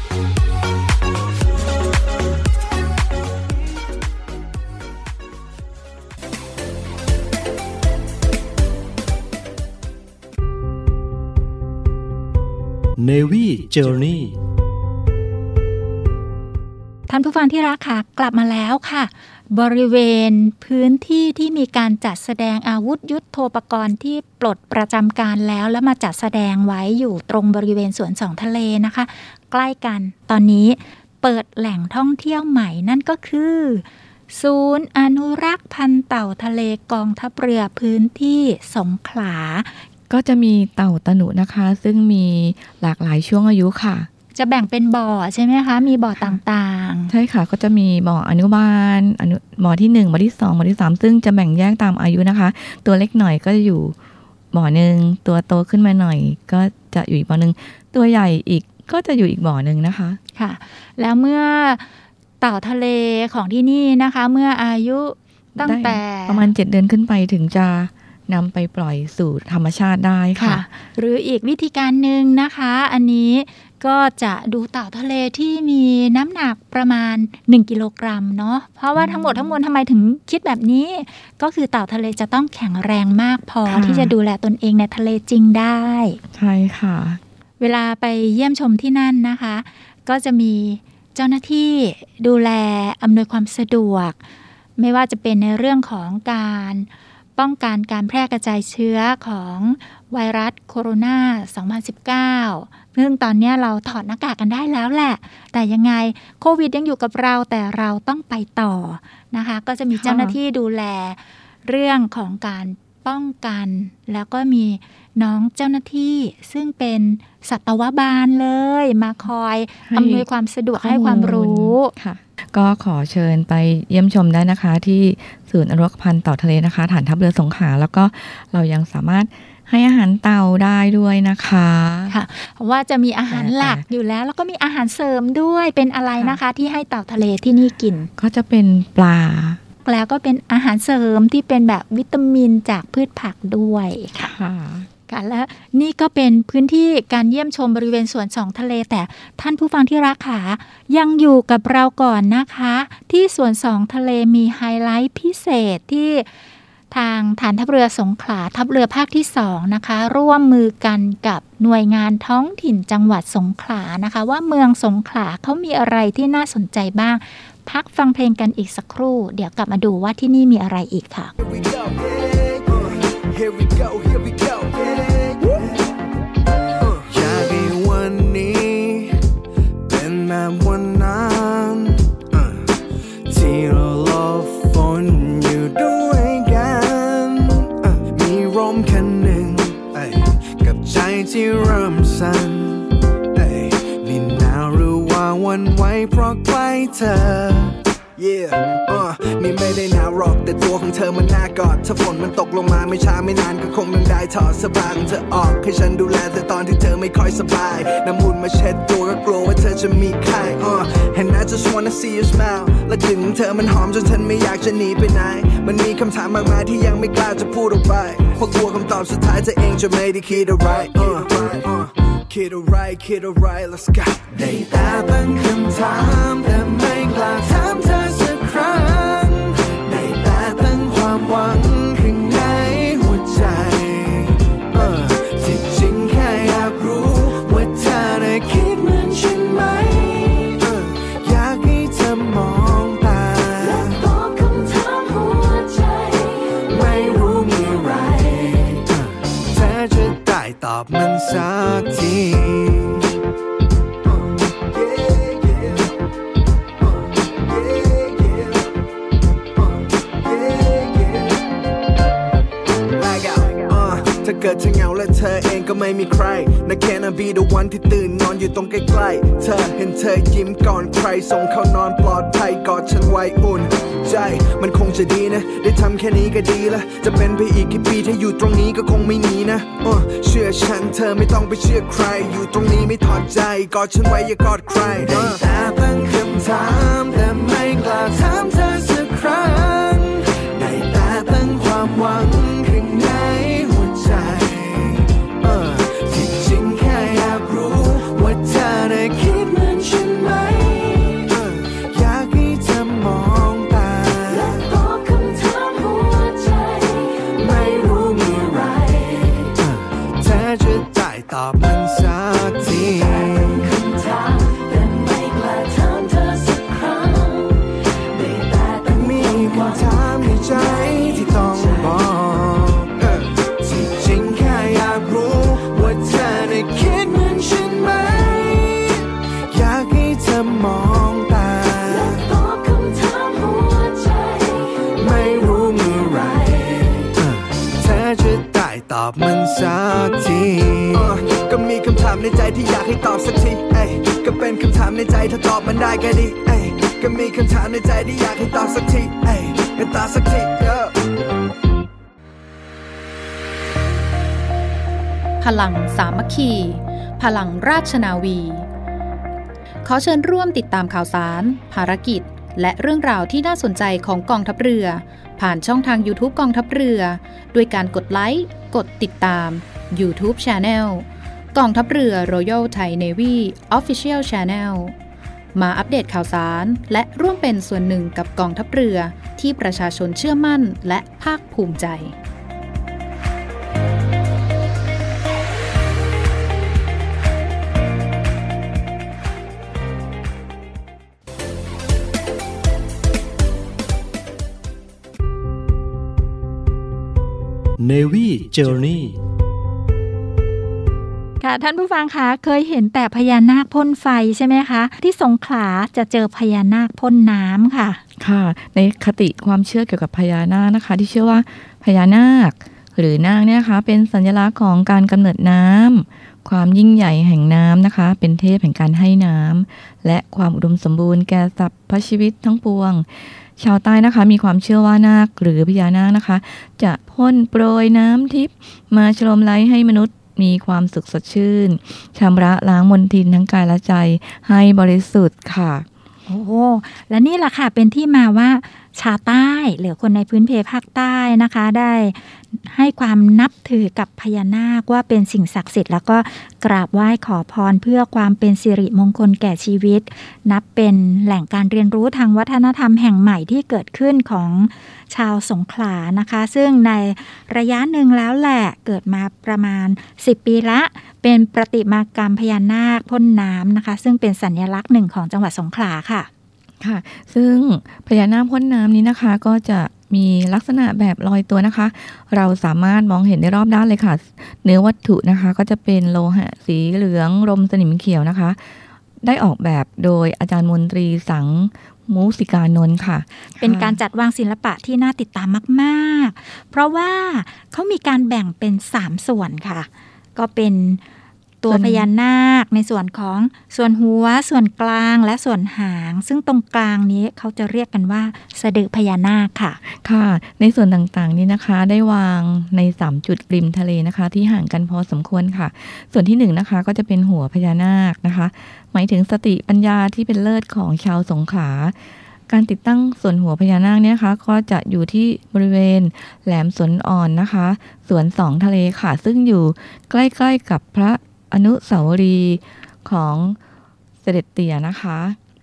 Navy Journey ท่านผู้ฟังที่รักค่ะ กลับมาแล้วค่ะ บริเวณพื้นที่ที่มีการจัดแสดงอาวุธยุทโธปกรณ์ที่ปลดประจำการแล้ว แล้วมาจัดแสดงไว้อยู่ตรงบริเวณสวนสองทะเลนะคะ ใกล้กันตอนนี้เปิดแหล่งท่องเที่ยวใหม่นั่นก็คือ ศูนย์อนุรักษ์พันเต่าทะเลกองทัพเรือพื้นที่สงขลา ก็จะมีเต่าตะหนุนะคะ ซึ่งมีหลากหลายช่วงอายุค่ะ จะแบ่งเป็นบ่อใช่ไหมคะ มีบ่อต่างใช่ค่ะก็จะมีบ่ออนุบาลอนุบ่อที่หนึ่งบ่อที่สองบ่อที่สามซึ่งจะแบ่งแยกตามอายุนะคะ ตัวเล็กหน่อยก็จะอยู่บ่อหนึ่งตัวโตขึ้นมาหน่อย ก็จะอยู่อีกบ่อหนึ่งตัวใหญ่อีกก็จะอยู่อีกบ่อหนึ่งนะคะๆค่ะ แล้วเมื่อเต่าทะเลของที่นี่นะคะ เมื่ออายุตั้งแต่ได้ประมาณเจ็ดเดือนขึ้นไปถึงจะ นำไปปล่อยสู่ธรรมชาติได้ค่ะค่ะ หรืออีกวิธีการหนึ่งนะคะ อันนี้ก็จะดูเต่าทะเลที่มีน้ำหนักประมาณ 1 กิโลกรัมเนาะ เพราะว่าทั้งหมดทั้งมวลทำไมถึงคิดแบบนี้ ก็คือเต่าทะเลจะต้องแข็งแรงมากพอค่ะที่จะดูแลตนเองในทะเลจริงได้ ใช่ค่ะ เวลาไปเยี่ยมชมที่นั่นนะคะ ก็จะมีเจ้าหน้าที่ดูแลอำนวยความสะดวก ไม่ว่าจะเป็นในเรื่องของการ ป้องกันการแพร่กระจายเชื้อของไวรัสโคโรนา 2019 ซึ่งตอนนี้เราถอดหน้ากากกันได้แล้วแหละ แต่ยังไงโควิดยังอยู่กับเราแต่เราต้องไปต่อนะคะ ก็จะมีค่ะเจ้าหน้าที่ดูแลเรื่องของการป้องกัน แล้วก็มีน้องเจ้าหน้าที่ซึ่งเป็นสัตวบาลเลย มาคอยให้อำนวยความสะดวกให้ความรู้ค่ะ ก็ขอเชิญไปเยี่ยมชมได้นะคะ ที่ศูนย์อนุรักษ์พันธุ์เต่าทะเลนะคะ ฐานทัพเรือสงขลาแล้วก็เรายังสามารถให้อาหารเต่าได้ด้วยนะคะค่ะเพราะว่าจะมีอาหารแต่หลักอยู่แล้ว แล้วก็มีอาหารเสริมด้วยเป็นอะไรนะคะ ที่ให้เต่าทะเลที่นี่กิน ก็จะเป็นปลาแล้วก็เป็นอาหารเสริมที่เป็นแบบวิตามินจากพืชผักด้วยค่ะ ค่ะและนี่ก็เป็นพื้นที่การเยี่ยมชมบริเวณสวนสองทะเล แต่ท่านผู้ฟังที่รักค่ะยังอยู่กับเราก่อนนะคะ ที่สวนสองทะเลมีไฮไลท์พิเศษที่ทางฐานทัพเรือสงขลาทัพเรือภาคที่สองนะคะ ร่วมมือกันกับหน่วยงานท้องถิ่นจังหวัดสงขลานะคะ ว่าเมืองสงขลาเขามีอะไรที่น่าสนใจบ้าง พักฟังเพลงกันอีกสักครู่ เดี๋ยวกลับมาดูว่าที่นี่มีอะไรอีกค่ะ Here we go, here we go. ที่เริ่มสั่นเอ้ยนี่หนาวหรือว่าวันไหวเพราะใกล้เธอ Yeah, uh, นี่ไม่ได้หนาวหรอกแต่ตัวของเธอมันน่ากอดถ้าฝนมันตกลงมาไม่ช้าไม่นานก็คงต้องได้ถอดเสอผ้าของเธอออกให้ฉันดูแลเธอตอนที่เธอไม่ค่อยสบาย น้ำมูลมาเช็ดตัวก็กลัวว่าเธอจะมีไข้ uh, and I just wanna see you smile และกลิ่นของเธอมันหอมจนฉันไม่อยากจะหนีไปไหน มันมีคำถามมากมายที่ยังไม่กล้าจะพูดออกไปเพราะกลัวคำตอบสุดท้ายเธอเองจะไม่ได้คิดอะไร uh, uh, คิดอะไรคิดอะไร let's go ได้แต่ตั้งค แค่นาบีเดวันที่ตื่นนอนอยู่ตรงใกล้ๆ เธอเห็นเธอยิ้มก่อนใครส่งเขานอนปลอดภัยกอดฉันไว้อุ่น ใจมันคงจะดีนะ ได้ทำแค่นี้ก็ดีละจะเป็นไปอีกกี่ปีถ้าอยู่ตรงนี้ก็คงไม่หนีนะอะเชื่อฉันเธอไม่ต้องไปเชื่อใคร อยู่ตรงนี้ไม่ถอดใจกอดฉันไว้อย่ากอดใครได้แต่ตั้งคำถามแต่ไม่กล้าถามเธอสักครั้งได้แต่ตั้งความหวัง ก็มีคำถามในใจที่อยากให้ตอบสักทีเอ้ยก็เป็นคำถามในใจถ้าตอบมันได้ก็ดีเอ้ยก็มีคำถามในใจที่อยากให้ตอบสักทีเอ้ยก็ตอบสักทีเออพลังสามัคคี พลังราชนาวี ขอเชิญร่วมติดตามข่าวสาร ภารกิจ และเรื่องราวที่น่าสนใจของกองทัพเรือ ผ่านช่องทาง YouTube กองทัพเรือ ด้วยการกดไลค์ กดติดตาม YouTube Channel กองทัพเรือ Royal Thai Navy Official Channel มาอัปเดตข่าวสาร และร่วมเป็นส่วนหนึ่งกับกองทัพเรือที่ประชาชนเชื่อมั่นและภาคภูมิใจ Navy Journey ค่ะท่านผู้ฟังคะเคยเห็นแต่พญานาคพ่นไฟใช่ไหมคะ ที่สงขลาจะเจอพญานาคพ่นน้ำค่ะ ค่ะ ในคติความเชื่อเกี่ยวกับพญานาคนะคะ ที่เชื่อว่าพญานาค หรือนาคเนี่ยนะคะเป็นสัญลักษณ์ของการกำเนิดน้ำความยิ่งใหญ่แห่งน้ำนะคะ เป็นเทพแห่งการให้น้ำและความอุดมสมบูรณ์แก่สรรพชีวิตทั้งปวงชาวใต้นะคะมีความเชื่อว่านาคหรือพญานาคนะคะ จะพ่นโปรยน้ำทิพย์มาชโลมไล้ให้มนุษย์ มีความสุขสดชื่นชำระล้างมลทินทั้งกายและใจให้บริสุทธิ์ค่ะ โอ้และนี่แหละค่ะเป็นที่มาว่า ชาวใต้ หรือคนในพื้นเพภาคใต้นะคะ ได้ให้ความนับถือกับพญานาคว่าเป็นสิ่งศักดิ์สิทธิ์ แล้วก็กราบไหว้ขอพรเพื่อความเป็นสิริมงคลแก่ชีวิต นับเป็นแหล่งการเรียนรู้ทางวัฒนธรรมแห่งใหม่ที่เกิดขึ้นของชาวสงขลานะคะ ซึ่งในระยะหนึ่งแล้วแหละเกิดมาประมาณ 10 ปีละ เป็นประติมากรรมพญานาคพ่นน้ำนะคะ ซึ่งเป็นสัญลักษณ์หนึ่งของจังหวัดสงขลาค่ะ ค่ะ ซึ่งพญานาคพ่นน้ำนี้นะคะก็จะมีลักษณะแบบลอยตัวนะคะ เราสามารถมองเห็นได้รอบด้านเลยค่ะ เนื้อวัตถุนะคะ ก็จะเป็นโลหะสีเหลืองรมสนิมเขียวนะคะ ได้ออกแบบโดยอาจารย์มนตรีสังมูสิกานนท์ค่ะ เป็นการจัดวางศิลปะที่น่าติดตามมาก ๆ เพราะว่าเขามีการแบ่งเป็น 3 ส่วนค่ะ ก็เป็น ตัวส่วนพญานาคในส่วนของส่วนหัวส่วนกลางและส่วนหาง ซึ่งตรงกลางนี้เขาจะเรียกกันว่าสะดือพญานาคค่ะ ค่ะ ในส่วนต่างๆนี้นะคะได้วางใน 3 จุดริมทะเลนะคะ ที่ห่างกันพอสมควรค่ะ ส่วนที่1นงนะคะก็จะเป็นหัวพญานาคนะคะ หมายถึงสติปัญญาที่เป็นเลิศของชาวสงขลาการติดตั้งส่วนหัวพญานาคเนี่ยนะคะก็จะอยู่ที่บริเวณแหลมสวนอ่อนนะคะ สวนสองทะเลค่ะ ซึ่งอยู่ใกล้ๆกับพระ อนุสาวรีย์ของเสด็จเตี่ยนะคะ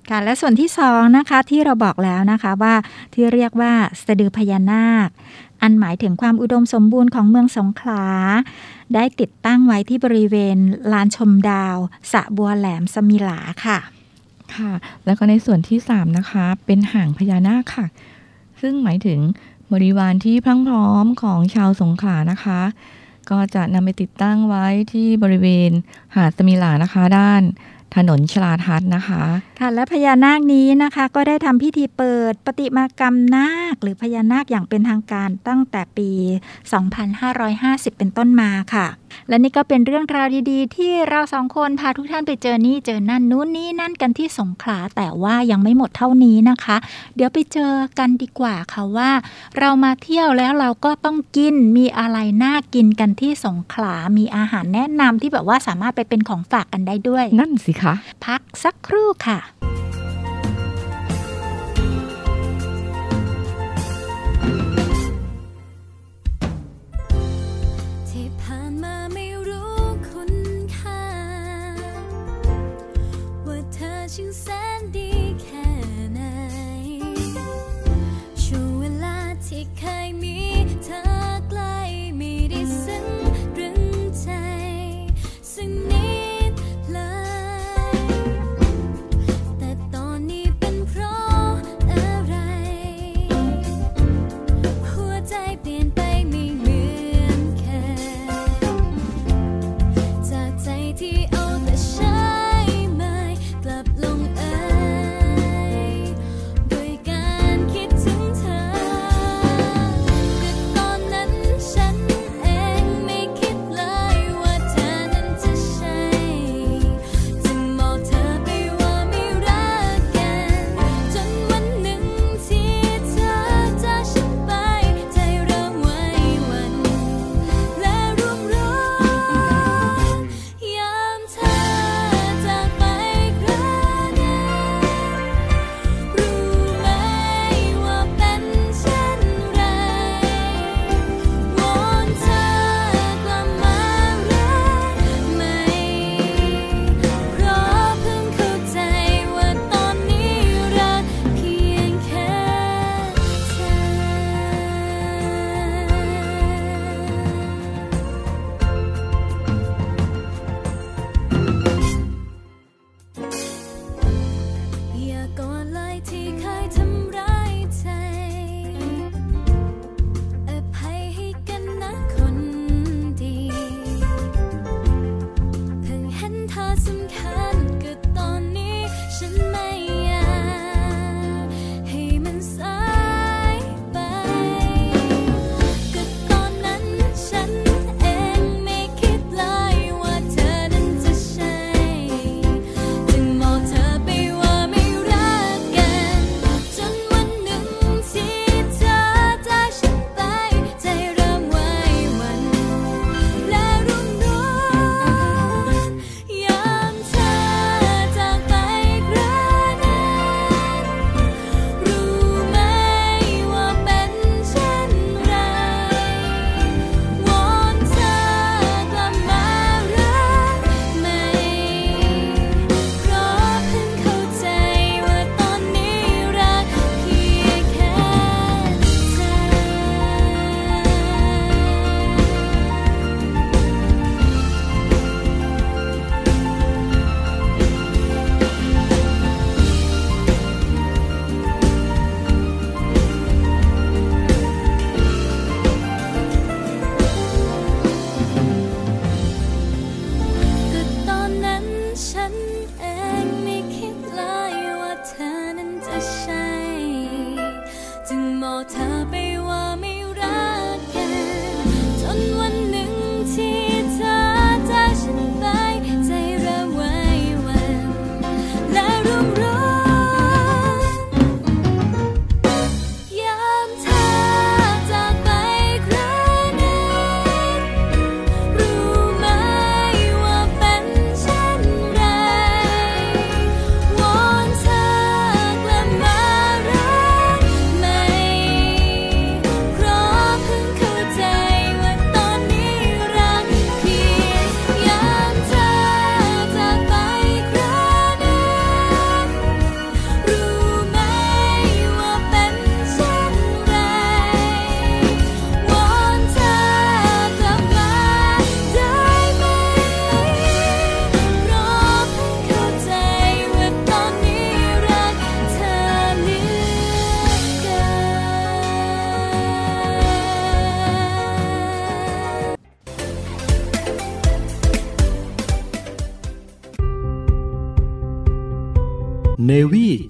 ค่ะและส่วนที่สองนะคะที่เราบอกแล้วนะคะว่าที่เรียกว่าสะดือพญานาค อันหมายถึงความอุดมสมบูรณ์ของเมืองสงขลา ได้ติดตั้งไว้ที่บริเวณลานชมดาวสระบัวแหลมสมิลาค่ะค่ะ แล้วก็ในส่วนที่3นะคะ เป็นหางพญานาคค่ะ ซึ่งหมายถึงบริวารที่พรั่งพร้อมของชาวสงขลานะคะ ก็จะนำไปติดตั้งไว้ที่บริเวณหาดสมิลานะคะด้านถนนชลาทัศน์นะคะ ค่ะและพญานาคนี้นะคะก็ได้ทำพิธีเปิดปฏิมากรรมนาค หรือพญานาคอย่างเป็นทางการตั้งแต่ปี 2550 เป็นต้นมาค่ะ และนี่ก็เป็นเรื่องราวดีๆ ที่เราสองคนพาทุกท่านไปเจอนี่เจอนั่นนู้นนี่นั่นกันที่สงขลาแต่ว่ายังไม่หมดเท่านี้นะคะ เดี๋ยวไปเจอกันดีกว่าค่ะว่า เรามาเที่ยวแล้วเราก็ต้องกินมีอะไรน่ากินกันที่สงขลา มีอาหารแนะนำที่แบบว่าสามารถไปเป็นของฝากกันได้ด้วย นั่นสิคะ พักสักครู่ค่ะ ก่อนเลยที่เคยทำ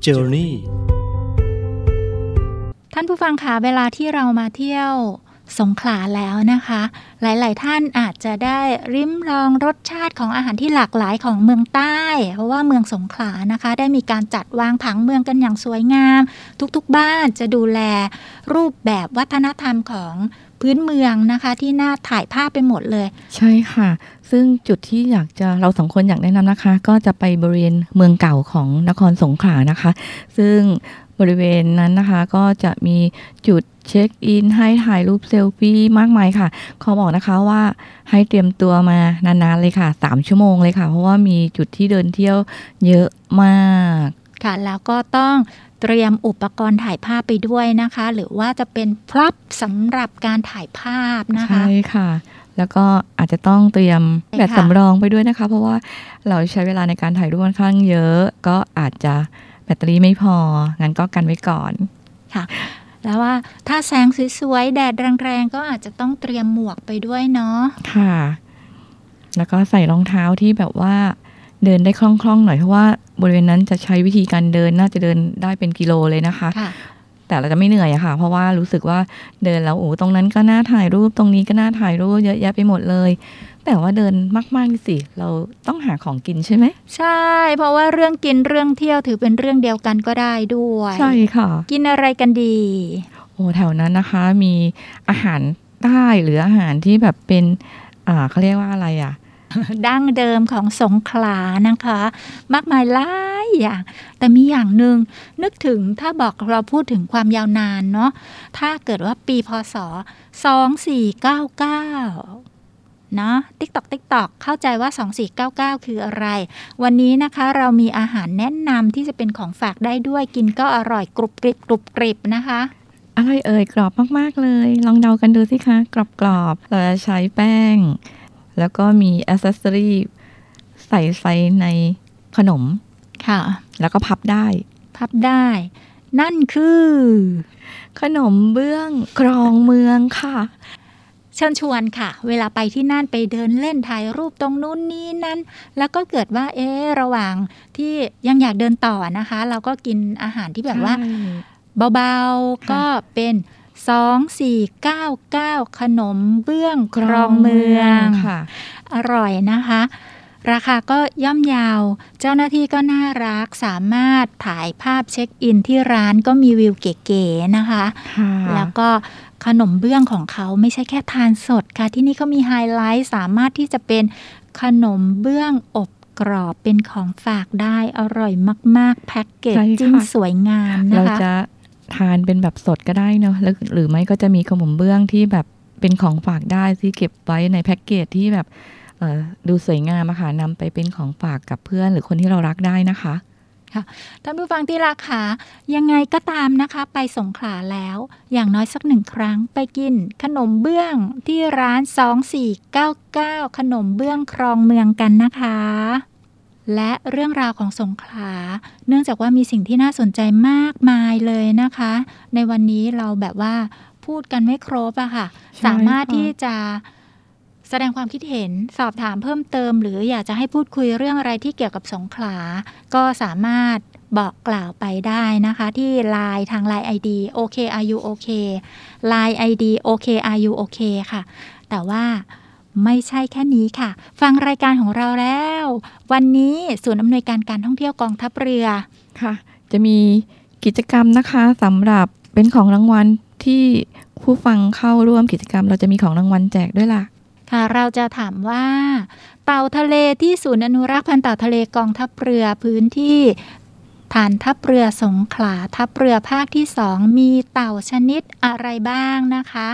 Journey ท่านผู้ฟังคะเวลาที่เรามาเที่ยวสงขลาแล้วนะคะ หลาย ๆ ท่านอาจจะได้ริมลองรสชาติของอาหารที่หลากหลายของเมืองใต้ เพราะว่าเมืองสงขลานะคะ ได้มีการจัดวางผังเมืองกันอย่างสวยงาม ทุก ๆ บ้านจะดูแลรูปแบบวัฒนธรรมของพื้นเมืองนะคะ ที่น่าถ่ายภาพไปหมดเลย ใช่ค่ะ ซึ่งจุดที่อยากจะเราสองคนอยากแนะนำนะคะ ก็จะไปบริเวณเมืองเก่าของนครสงขลานะคะ ซึ่งบริเวณนั้นนะคะก็จะมีจุดเช็คอินให้ถ่ายรูปเซลฟี่มากมายค่ะเขาบอกนะคะว่าให้เตรียมตัวมานานๆเลยค่ะสามชั่วโมงเลยค่ะ เพราะว่ามีจุดที่เดินเที่ยวเยอะมากค่ะ แล้วก็ต้องเตรียมอุปกรณ์ถ่ายภาพไปด้วยนะคะ หรือว่าจะเป็นพร็อพสำหรับการถ่ายภาพนะคะ ใช่ค่ะ แล้วก็อาจจะต้องเตรียมใช่ค่ะแบตสำรองไปด้วยนะคะ เพราะว่าเราใช้เวลาในการถ่ายรูปค่อนข้างเยอะ ก็อาจจะแบตเตอรี่ไม่พอ งั้นก็กันไว้ก่อนค่ะแล้วว่าถ้าแสงสวยๆ แดดแรงๆ ก็อาจจะต้องเตรียมหมวกไปด้วยเนาะ ค่ะ แล้วก็ใส่รองเท้าที่แบบว่า เดินได้คล่องๆ หน่อยเพราะว่าบริเวณนั้นจะใช้วิธีการเดินน่าจะเดินได้เป็นกิโลเลยนะคะค่ะ แต่เราจะไม่เหนื่อยอะค่ะ เพราะว่ารู้สึกว่าเดินแล้วโอ้ตรงนั้นก็น่าถ่ายรูปตรงนี้ก็น่าถ่ายรูปเยอะแยะไปหมดเลย แต่ว่าเดินมากๆสิเราต้องหาของกินใช่ไหมใช่ เพราะว่าเรื่องกินเรื่องเที่ยวถือเป็นเรื่องเดียวกันก็ได้ด้วยใช่ค่ะ กินอะไรกันดีโอ้แถวนั้นนะคะ มีอาหารใต้หรืออาหารที่แบบเป็นอ่าเขาเรียกว่าอะไรอะ ดั้งเดิมของสงขลานะคะ มากมายหลายอย่าง แต่มีอย่างหนึ่งนึกถึงถ้าบอกเราพูดถึงความยาวนานเนาะถ้าเกิดว่าปีพศ 2499เนาะติ๊กตอกติ๊กตอกเข้าใจว่า 2499 คืออะไร วันนี้นะคะเรามีอาหารแนะนำที่จะเป็นของฝากได้ด้วยกินก็อร่อยกรุบกริบกรุบกริบนะคะอะไรเอ่ยกรอบมาก ๆ เลย ลองเดากันดูสิคะ กรอบๆเราจะใช้แป้ง แล้วก็มีอ c เซสซอรี่ใส่ใส่ในขนม ค่ะ แล้วก็พับได้ พับได้ นั่นคือ ขนมเบื้องครองเมืองค่ะ เชิญชวนค่ะ เวลาไปที่นั่นไปเดินเล่นถ่ายรูปตรงนู้นนี้นั้น แล้วก็เกิดว่า เอ๊ะระหว่างที่ยังอยากเดินต่อนะคะ เราก็กินอาหารที่แบบว่า เบาๆ ก็เป็น 2499 ขนมเบื้องครองเมืองค่ะ อร่อยนะคะ ราคาก็ย่อมเยาว เจ้าหน้าที่ก็น่ารักสามารถถ่ายภาพเช็คอินที่ร้านก็มีวิวเก๋ๆนะคะค่ะแล้วก็ขนมเบื้องของเขาไม่ใช่แค่ทานสดค่ะ ที่นี่เขามีไฮไลท์สามารถที่จะเป็นขนมเบื้องอบกรอบเป็นของฝากได้อร่อยมาก ๆ แพ็กเกจใช่ค่ะจิ้งสวยงามเรานะคะจะ ทานเป็นแบบสดก็ได้เนอะแล้วหรือไม่ก็จะมีขนมเบื้องที่แบบเป็นของฝากได้ที่เก็บไว้ในแพ็กเกจที่แบบดูสวยงามอะค่ะนำไปเป็นของฝากกับเพื่อน หรือคนที่เรารักได้นะคะท่านผู้ฟังที่รักค่ะยังไงก็ตามนะคะ ไปสงขลาแล้ว อย่างน้อยสักหนึ่งครั้งไปกิน ขนมเบื้องที่ร้าน 2499 ขนมเบื้องครองเมืองกันนะคะ และเรื่องราวของสงขลา เนื่องจากว่ามีสิ่งที่น่าสนใจมากมายเลยนะคะ ในวันนี้เราแบบว่าพูดกันไม่ครบอะค่ะใช่สามารถค่ะที่จะแสดงความคิดเห็นสอบถามเพิ่มเติม หรืออยากจะให้พูดคุยเรื่องอะไรที่เกี่ยวกับสงขลา ก็สามารถบอกกล่าวไปได้นะคะ ที่ Line ทาง Line ID โอเค are you okay Line ID โอเค are you okay ค่ะ แต่ว่า ไม่ใช่แค่นี้ค่ะ ฟังรายการของเราแล้ว วันนี้ศูนย์อำนวยการการท่องเที่ยวกองทัพเรือค่ะ จะมีกิจกรรมนะคะสำหรับเป็นของรางวัลที่ผู้ฟังเข้าร่วมกิจกรรม เราจะมีของรางวัลแจกด้วยล่ะค่ะ เราจะถามว่า เต่าทะเลที่ศูนย์อนุรักษ์พันธุ์เต่าทะเลกองทัพเรือพื้นที่ฐานทัพเรือสงขลาทัพเรือภาคที่สองมีเต่าชนิดอะไรบ้างนะคะ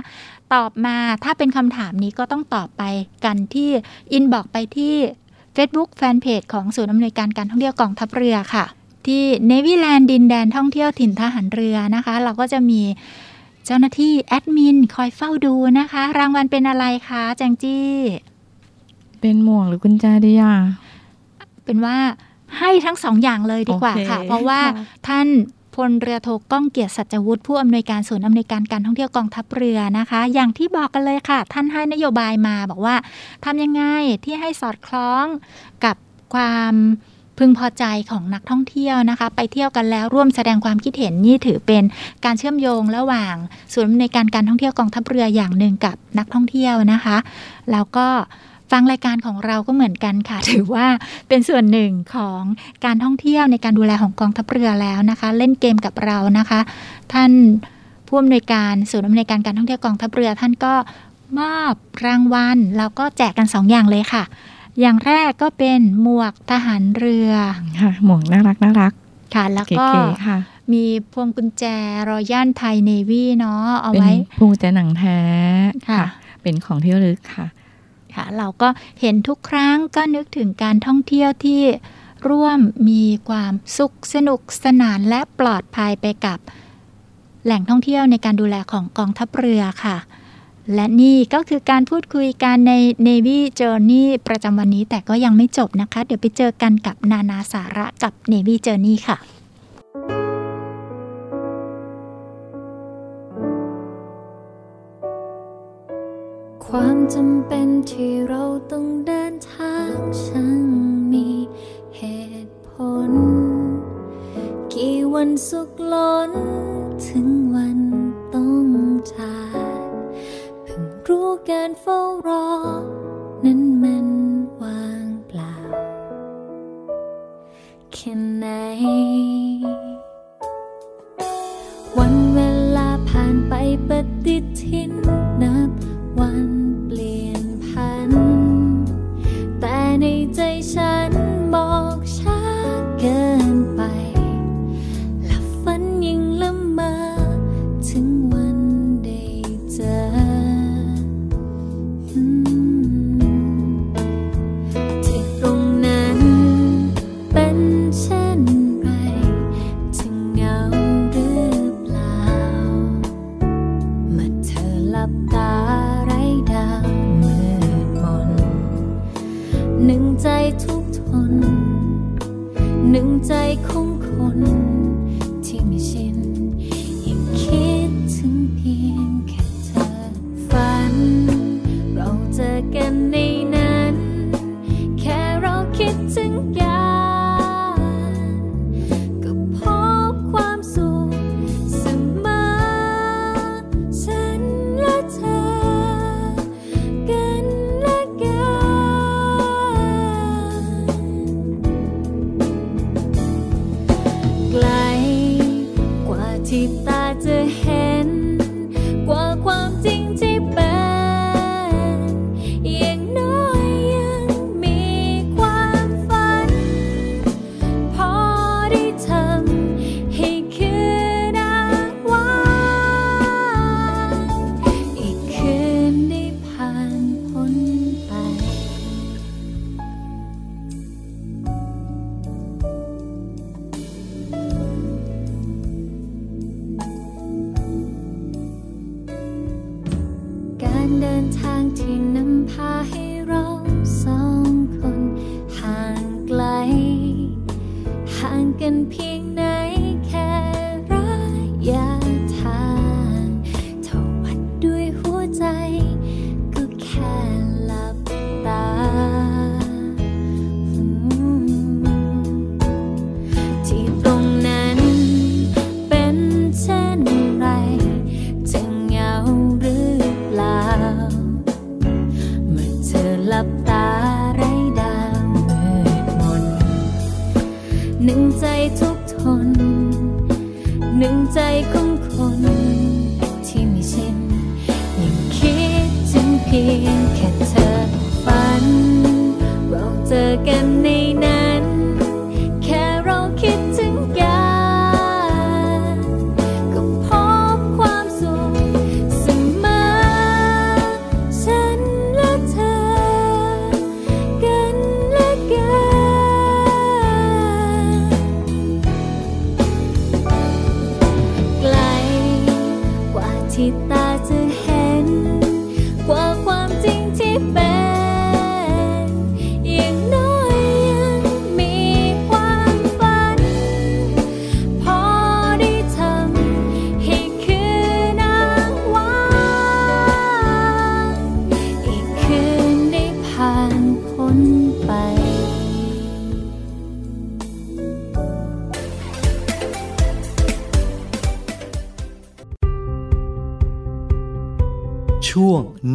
ตอบมาถ้าเป็นคำถามนี้ก็ต้องตอบไปกันที่อินบอกไปที่ Facebook Fanpage ของศูนย์อำนวยการการท่องเที่ยวกองทัพเรือค่ะ ที่ Navy Land ดินแดนท่องเที่ยวถิ่นทหารเรือนะคะ เราก็จะมีเจ้าหน้าที่แอดมินคอยเฝ้าดูนะคะ รางวัลเป็นอะไรคะแจงจี้ เป็นหมวกหรือกุญแจดีอะเป็นว่าให้ทั้งสองอย่างเลยดีกว่าโอเคค่ะ เพราะว่าค่ะท่าน พลเรือโทก้องเกียรติสัจวุฒิผู้อำนวยการศูนย์อำนวยการการท่องเที่ยวกองทัพเรือนะคะ อย่างที่บอกกันเลยค่ะ ท่านให้นโยบายมาบอกว่าทำยังไงที่ให้สอดคล้องกับความพึงพอใจของนักท่องเที่ยวนะคะ ไปเที่ยวกันแล้วร่วมแสดงความคิดเห็นนี่ถือเป็นการเชื่อมโยงระหว่างศูนย์ในการการท่องเที่ยวกองทัพเรืออย่างหนึ่งกับนักท่องเที่ยวนะคะ แล้วก็ ฟังรายการของเราก็เหมือนกันค่ะ ถือว่าเป็นส่วนหนึ่งของการท่องเที่ยวในการดูแลของกองทัพเรือแล้วนะคะ เล่นเกมกับเรานะคะ ท่านผู้อำนวยการศูนย์อำนวยการการท่องเที่ยวกองทัพเรือ ท่านก็มอบรางวัลแล้วก็แจกกันสองอย่างเลยค่ะ อย่างแรกก็เป็นหมวกทหารเรือค่ะหมวกน่ารักน่ารักค่ะแล้วเก๋ก็ๆค่ะมีพวงกุญแจรอยัลไทยเนวีเนาะเอาเป็นไว้พวงกุญแจหนังแท้ค่ะ เป็นของที่ระลึกค่ะ ค่ะ เราก็เห็นทุกครั้งก็นึกถึงการท่องเที่ยวที่ร่วมมีความสุขสนุกสนานและปลอดภัยไปกับ แหล่งท่องเที่ยวในการดูแลของกองทัพเรือค่ะ และนี่ก็คือการพูดคุยกันใน Navy Journey ประจำวันนี้แต่ก็ยังไม่จบนะคะ เดี๋ยวไปเจอกันกับนานาสาระกับ Navy Journey ค่ะ ความจำเป็นที่เราต้องเดินทางช่างมีเหตุผล กี่วันสุขล้น ถึงวันต้องจากเพิ่งรู้การเฝ้ารอ นั้นมันว่างเปล่า แค่ไหน วันเวลาผ่านไปปฏิทิน แต่ใ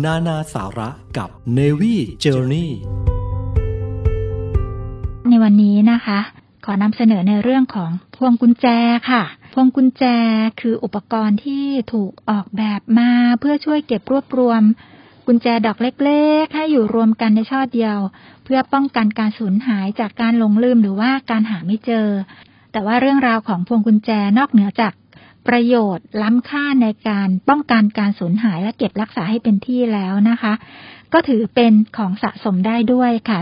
นานาสาระกับ Navy Journey ในวันนี้นะคะ ขอนำเสนอในเรื่องของพวงกุญแจค่ะ พวงกุญแจคืออุปกรณ์ที่ถูกออกแบบมาเพื่อช่วยเก็บรวบรวม กุญแจดอกเล็ก ๆ ให้อยู่รวมกันในช่อเดียว เพื่อป้องกันการสูญหายจากการหลงลืมหรือว่าการหาไม่เจอ แต่ว่าเรื่องราวของพวงกุญแจนอกเหนือจาก ประโยชน์ล้ำค่าในการป้องกันการสูญหายและเก็บรักษาให้เป็นที่แล้วนะคะ ก็ถือเป็นของสะสมได้ด้วยค่ะ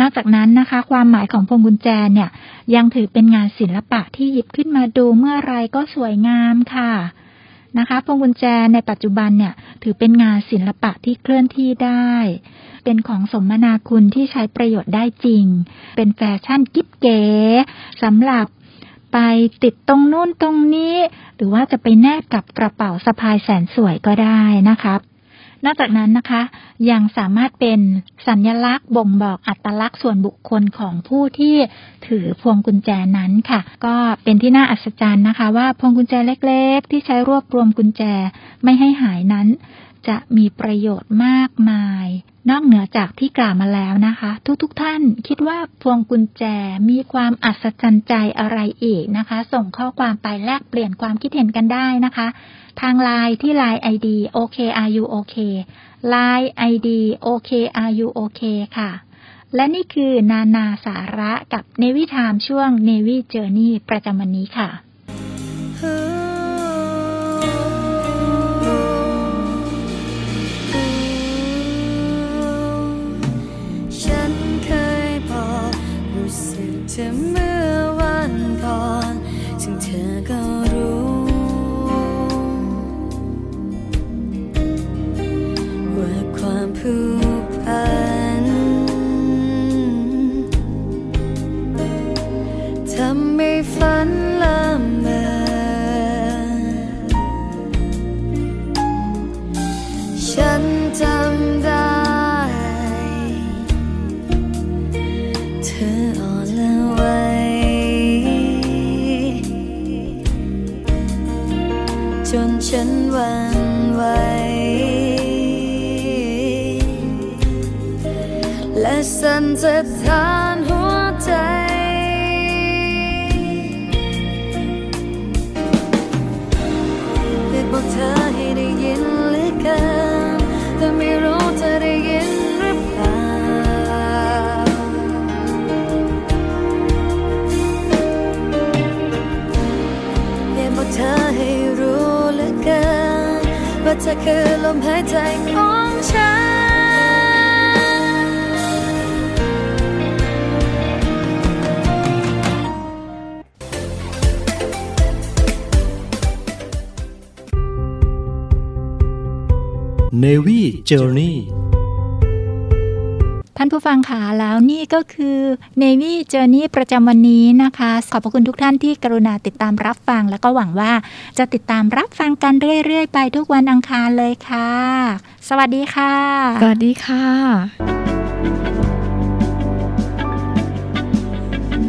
นอกจากนั้นนะคะ ความหมายของพวงกุญแจเนี่ย ยังถือเป็นงานศิลปะที่หยิบขึ้นมาดูเมื่อไรก็สวยงามค่ะนะคะพวงกุญแจในปัจจุบันเนี่ย ถือเป็นงานศิลปะที่เคลื่อนที่ได้ เป็นของสมนาคุณที่ใช้ประโยชน์ได้จริง เป็นแฟชั่นกิ๊บเก๋สำหรับ ไปติดตรงนู่นตรงนี้ หรือว่าจะไปแนบกับกระเป๋าสะพายแสนสวยก็ได้นะคะนอกจากนั้นนะคะ ยังสามารถเป็นสัญลักษณ์บ่งบอกอัตลักษณ์ส่วนบุคคลของผู้ที่ถือพวงกุญแจนั้นค่ะ ก็เป็นที่น่าอัศจรรย์นะคะ ว่าพวงกุญแจเล็ก ๆ ที่ใช้รวบรวมกุญแจไม่ให้หายนั้น จะมีประโยชน์มากมาย นอกเหนือจากที่กล่าวมาแล้วนะคะ ทุกๆทท่านคิดว่าพวงกุญแจมีความอัศจรรย์ใจอะไรอีกนะคะ ส่งข้อความไปแลกเปลี่ยนความคิดเห็นกันได้นะคะ ทางไลน์ที่ไลน์ ID OKRUOK ไลน์ ID OKRUOK ค่ะและนี่คือนานาสาระกับเนวิทามช่วง Navy Journey ประจำวันนี้ค่ะ ก็รู้ ว่าความผูกพันทำให้ฝัน และ Journey ท่านผู้ฟังค่ะแล้วนี่ก็คือ Navy Journey ประจำวันนี้นะคะ ขอบพระคุณทุกท่านที่กรุณาติดตามรับฟัง แล้วก็หวังว่าจะติดตามรับฟังกันเรื่อย ๆ ไปทุกวันอังคารเลยค่ะ สวัสดีค่ะ สวัสดีค่ะ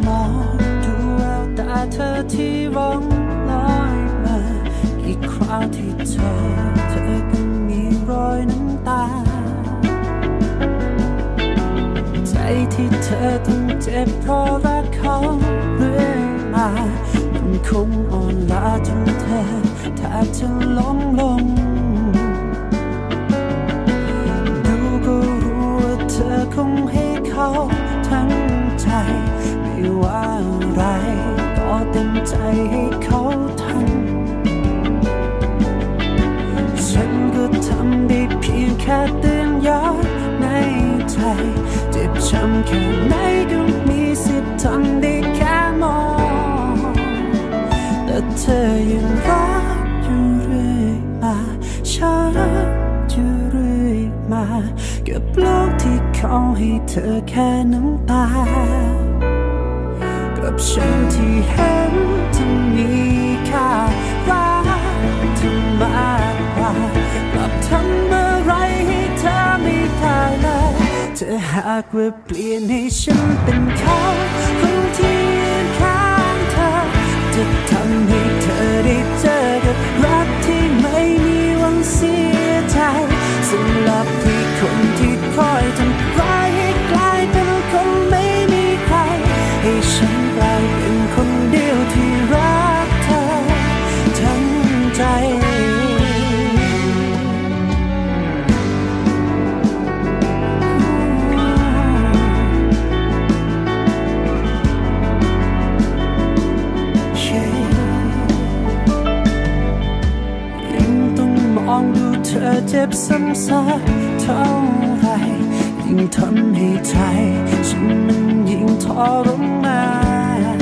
มองดูแววตาเธอที่ร้อง อต้องเจ็บเพราะรักเขาเรื่อยมามันคงอ่อนล้าจนเธอแทบจะล้มลง ดูก็รู้ว่าเธอคงให้เขาทั้งใจ ไม่ว่าอะไรก็เต็มใจให้เขาทำฉันก็ทำได้เพียงแค่เตือนย้อนในใจ เจ็บช้ำแค่ไหนก็มีสิทธิ์ทำได้แค่มอง แต่เธอยังรักอยู่เรื่อยมาฉันอยู่เรื่อยมากับโลกที่เขาให้เธอแค่น้ำตา กับฉันที่เห็นเธอมีค่ารักเธอมากกว่า ธอหากว่าเปลี่ยนให้ฉันเป็นเขาคนที่ยืนข้างเธอ จะทำให้เธอได้เจอกับรักที่ไม่มีวังเสียใจสำหรับที่คนที่คอยเธ เจ็บซ้ำซากเท่าไร ยิ่งทนให้ใจฉันมันยิ่งทรมาน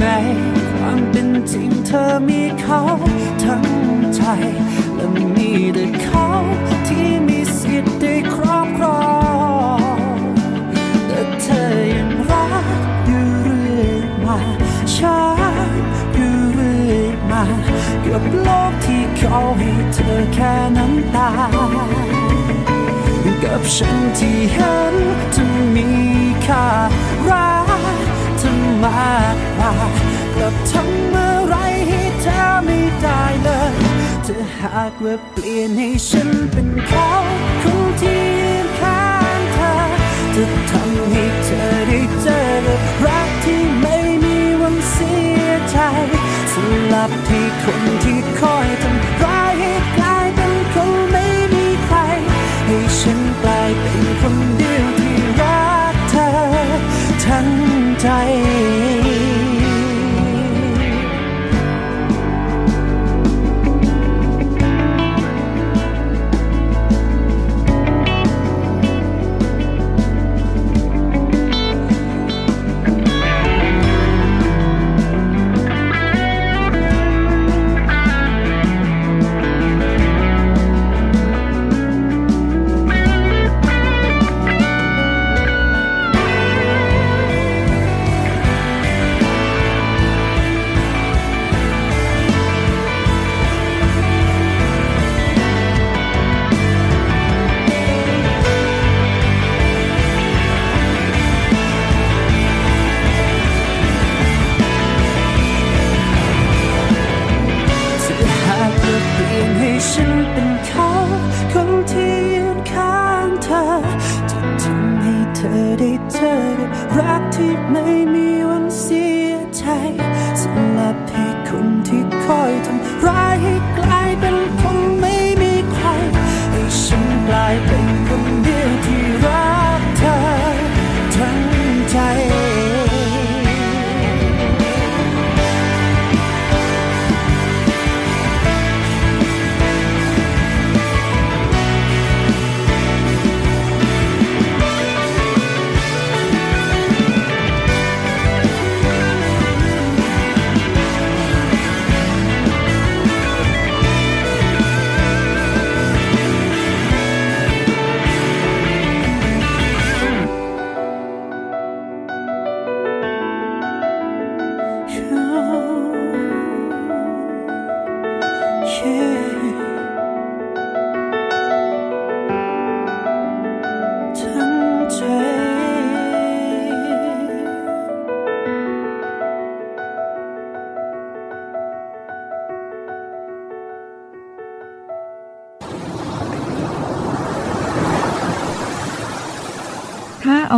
ในความเป็นจริงเธอมีเขาทั้งใจและมีแต่เขาที่มีสิทธิ์ได้ครอบครองแต่เธอยังรักอยู่เรื่อยมาฉันอยู่เรื่อยมา กับโลกที่เขาให้เธอแค่น้ำตา กับฉันที่เห็นจะมีค่ารักเธอมากกว่ากับทำอะไรให้เธอไม่ได้เลยถ้าหากว่าเปลี่ยนให้ฉันเป็นเขาคนที่ยืนข้างเธอจะทำให้เธอได้เจอรักที่ไม่มีวันเสียใจ ลับที่คนที่คอยทำร้ายให้กลายเป็นคนไม่มีใคร ให้ฉันกลายเป็นคนเดียวที่รักเธอทั้งใจ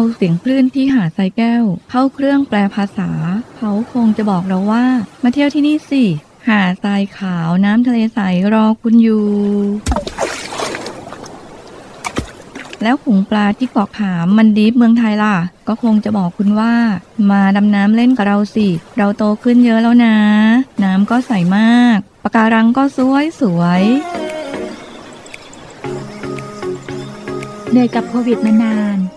เอาเสียงคลื่นที่หาดทรายแก้ว เข้าเครื่องแปลภาษา เขาคงจะบอกเราว่า มาเที่ยวที่นี่สิ หาดทรายขาวน้ำทะเลใสรอคุณอยู่ แล้วขุงปลาที่เกาะขามมันดีฟเมืองไทยล่ะ ก็คงจะบอกคุณว่า มาดำน้ำเล่นกับเราสิ เราโตขึ้นเยอะแล้วนะ น้ำก็ใสมากปะการังก็สวยสวยเหนื่อยกับโควิดมานาน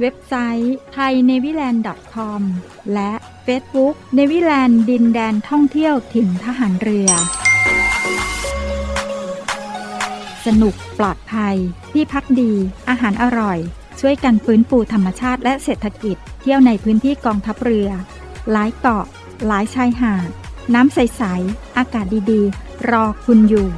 เว็บไซต์ thainewiland.com และ Facebook เนวิแลนด์ดินแดนท่องเที่ยวถิ่นทหารเรือ สนุกปลอดภัย ที่พักดี อาหารอร่อย ช่วยกันฟื้นฟูธรรมชาติและเศรษฐกิจ เที่ยวในพื้นที่กองทัพเรือ หลายเกาะ หลายชายหาด น้ำใส ๆ อากาศดี ๆ รอคุณอยู่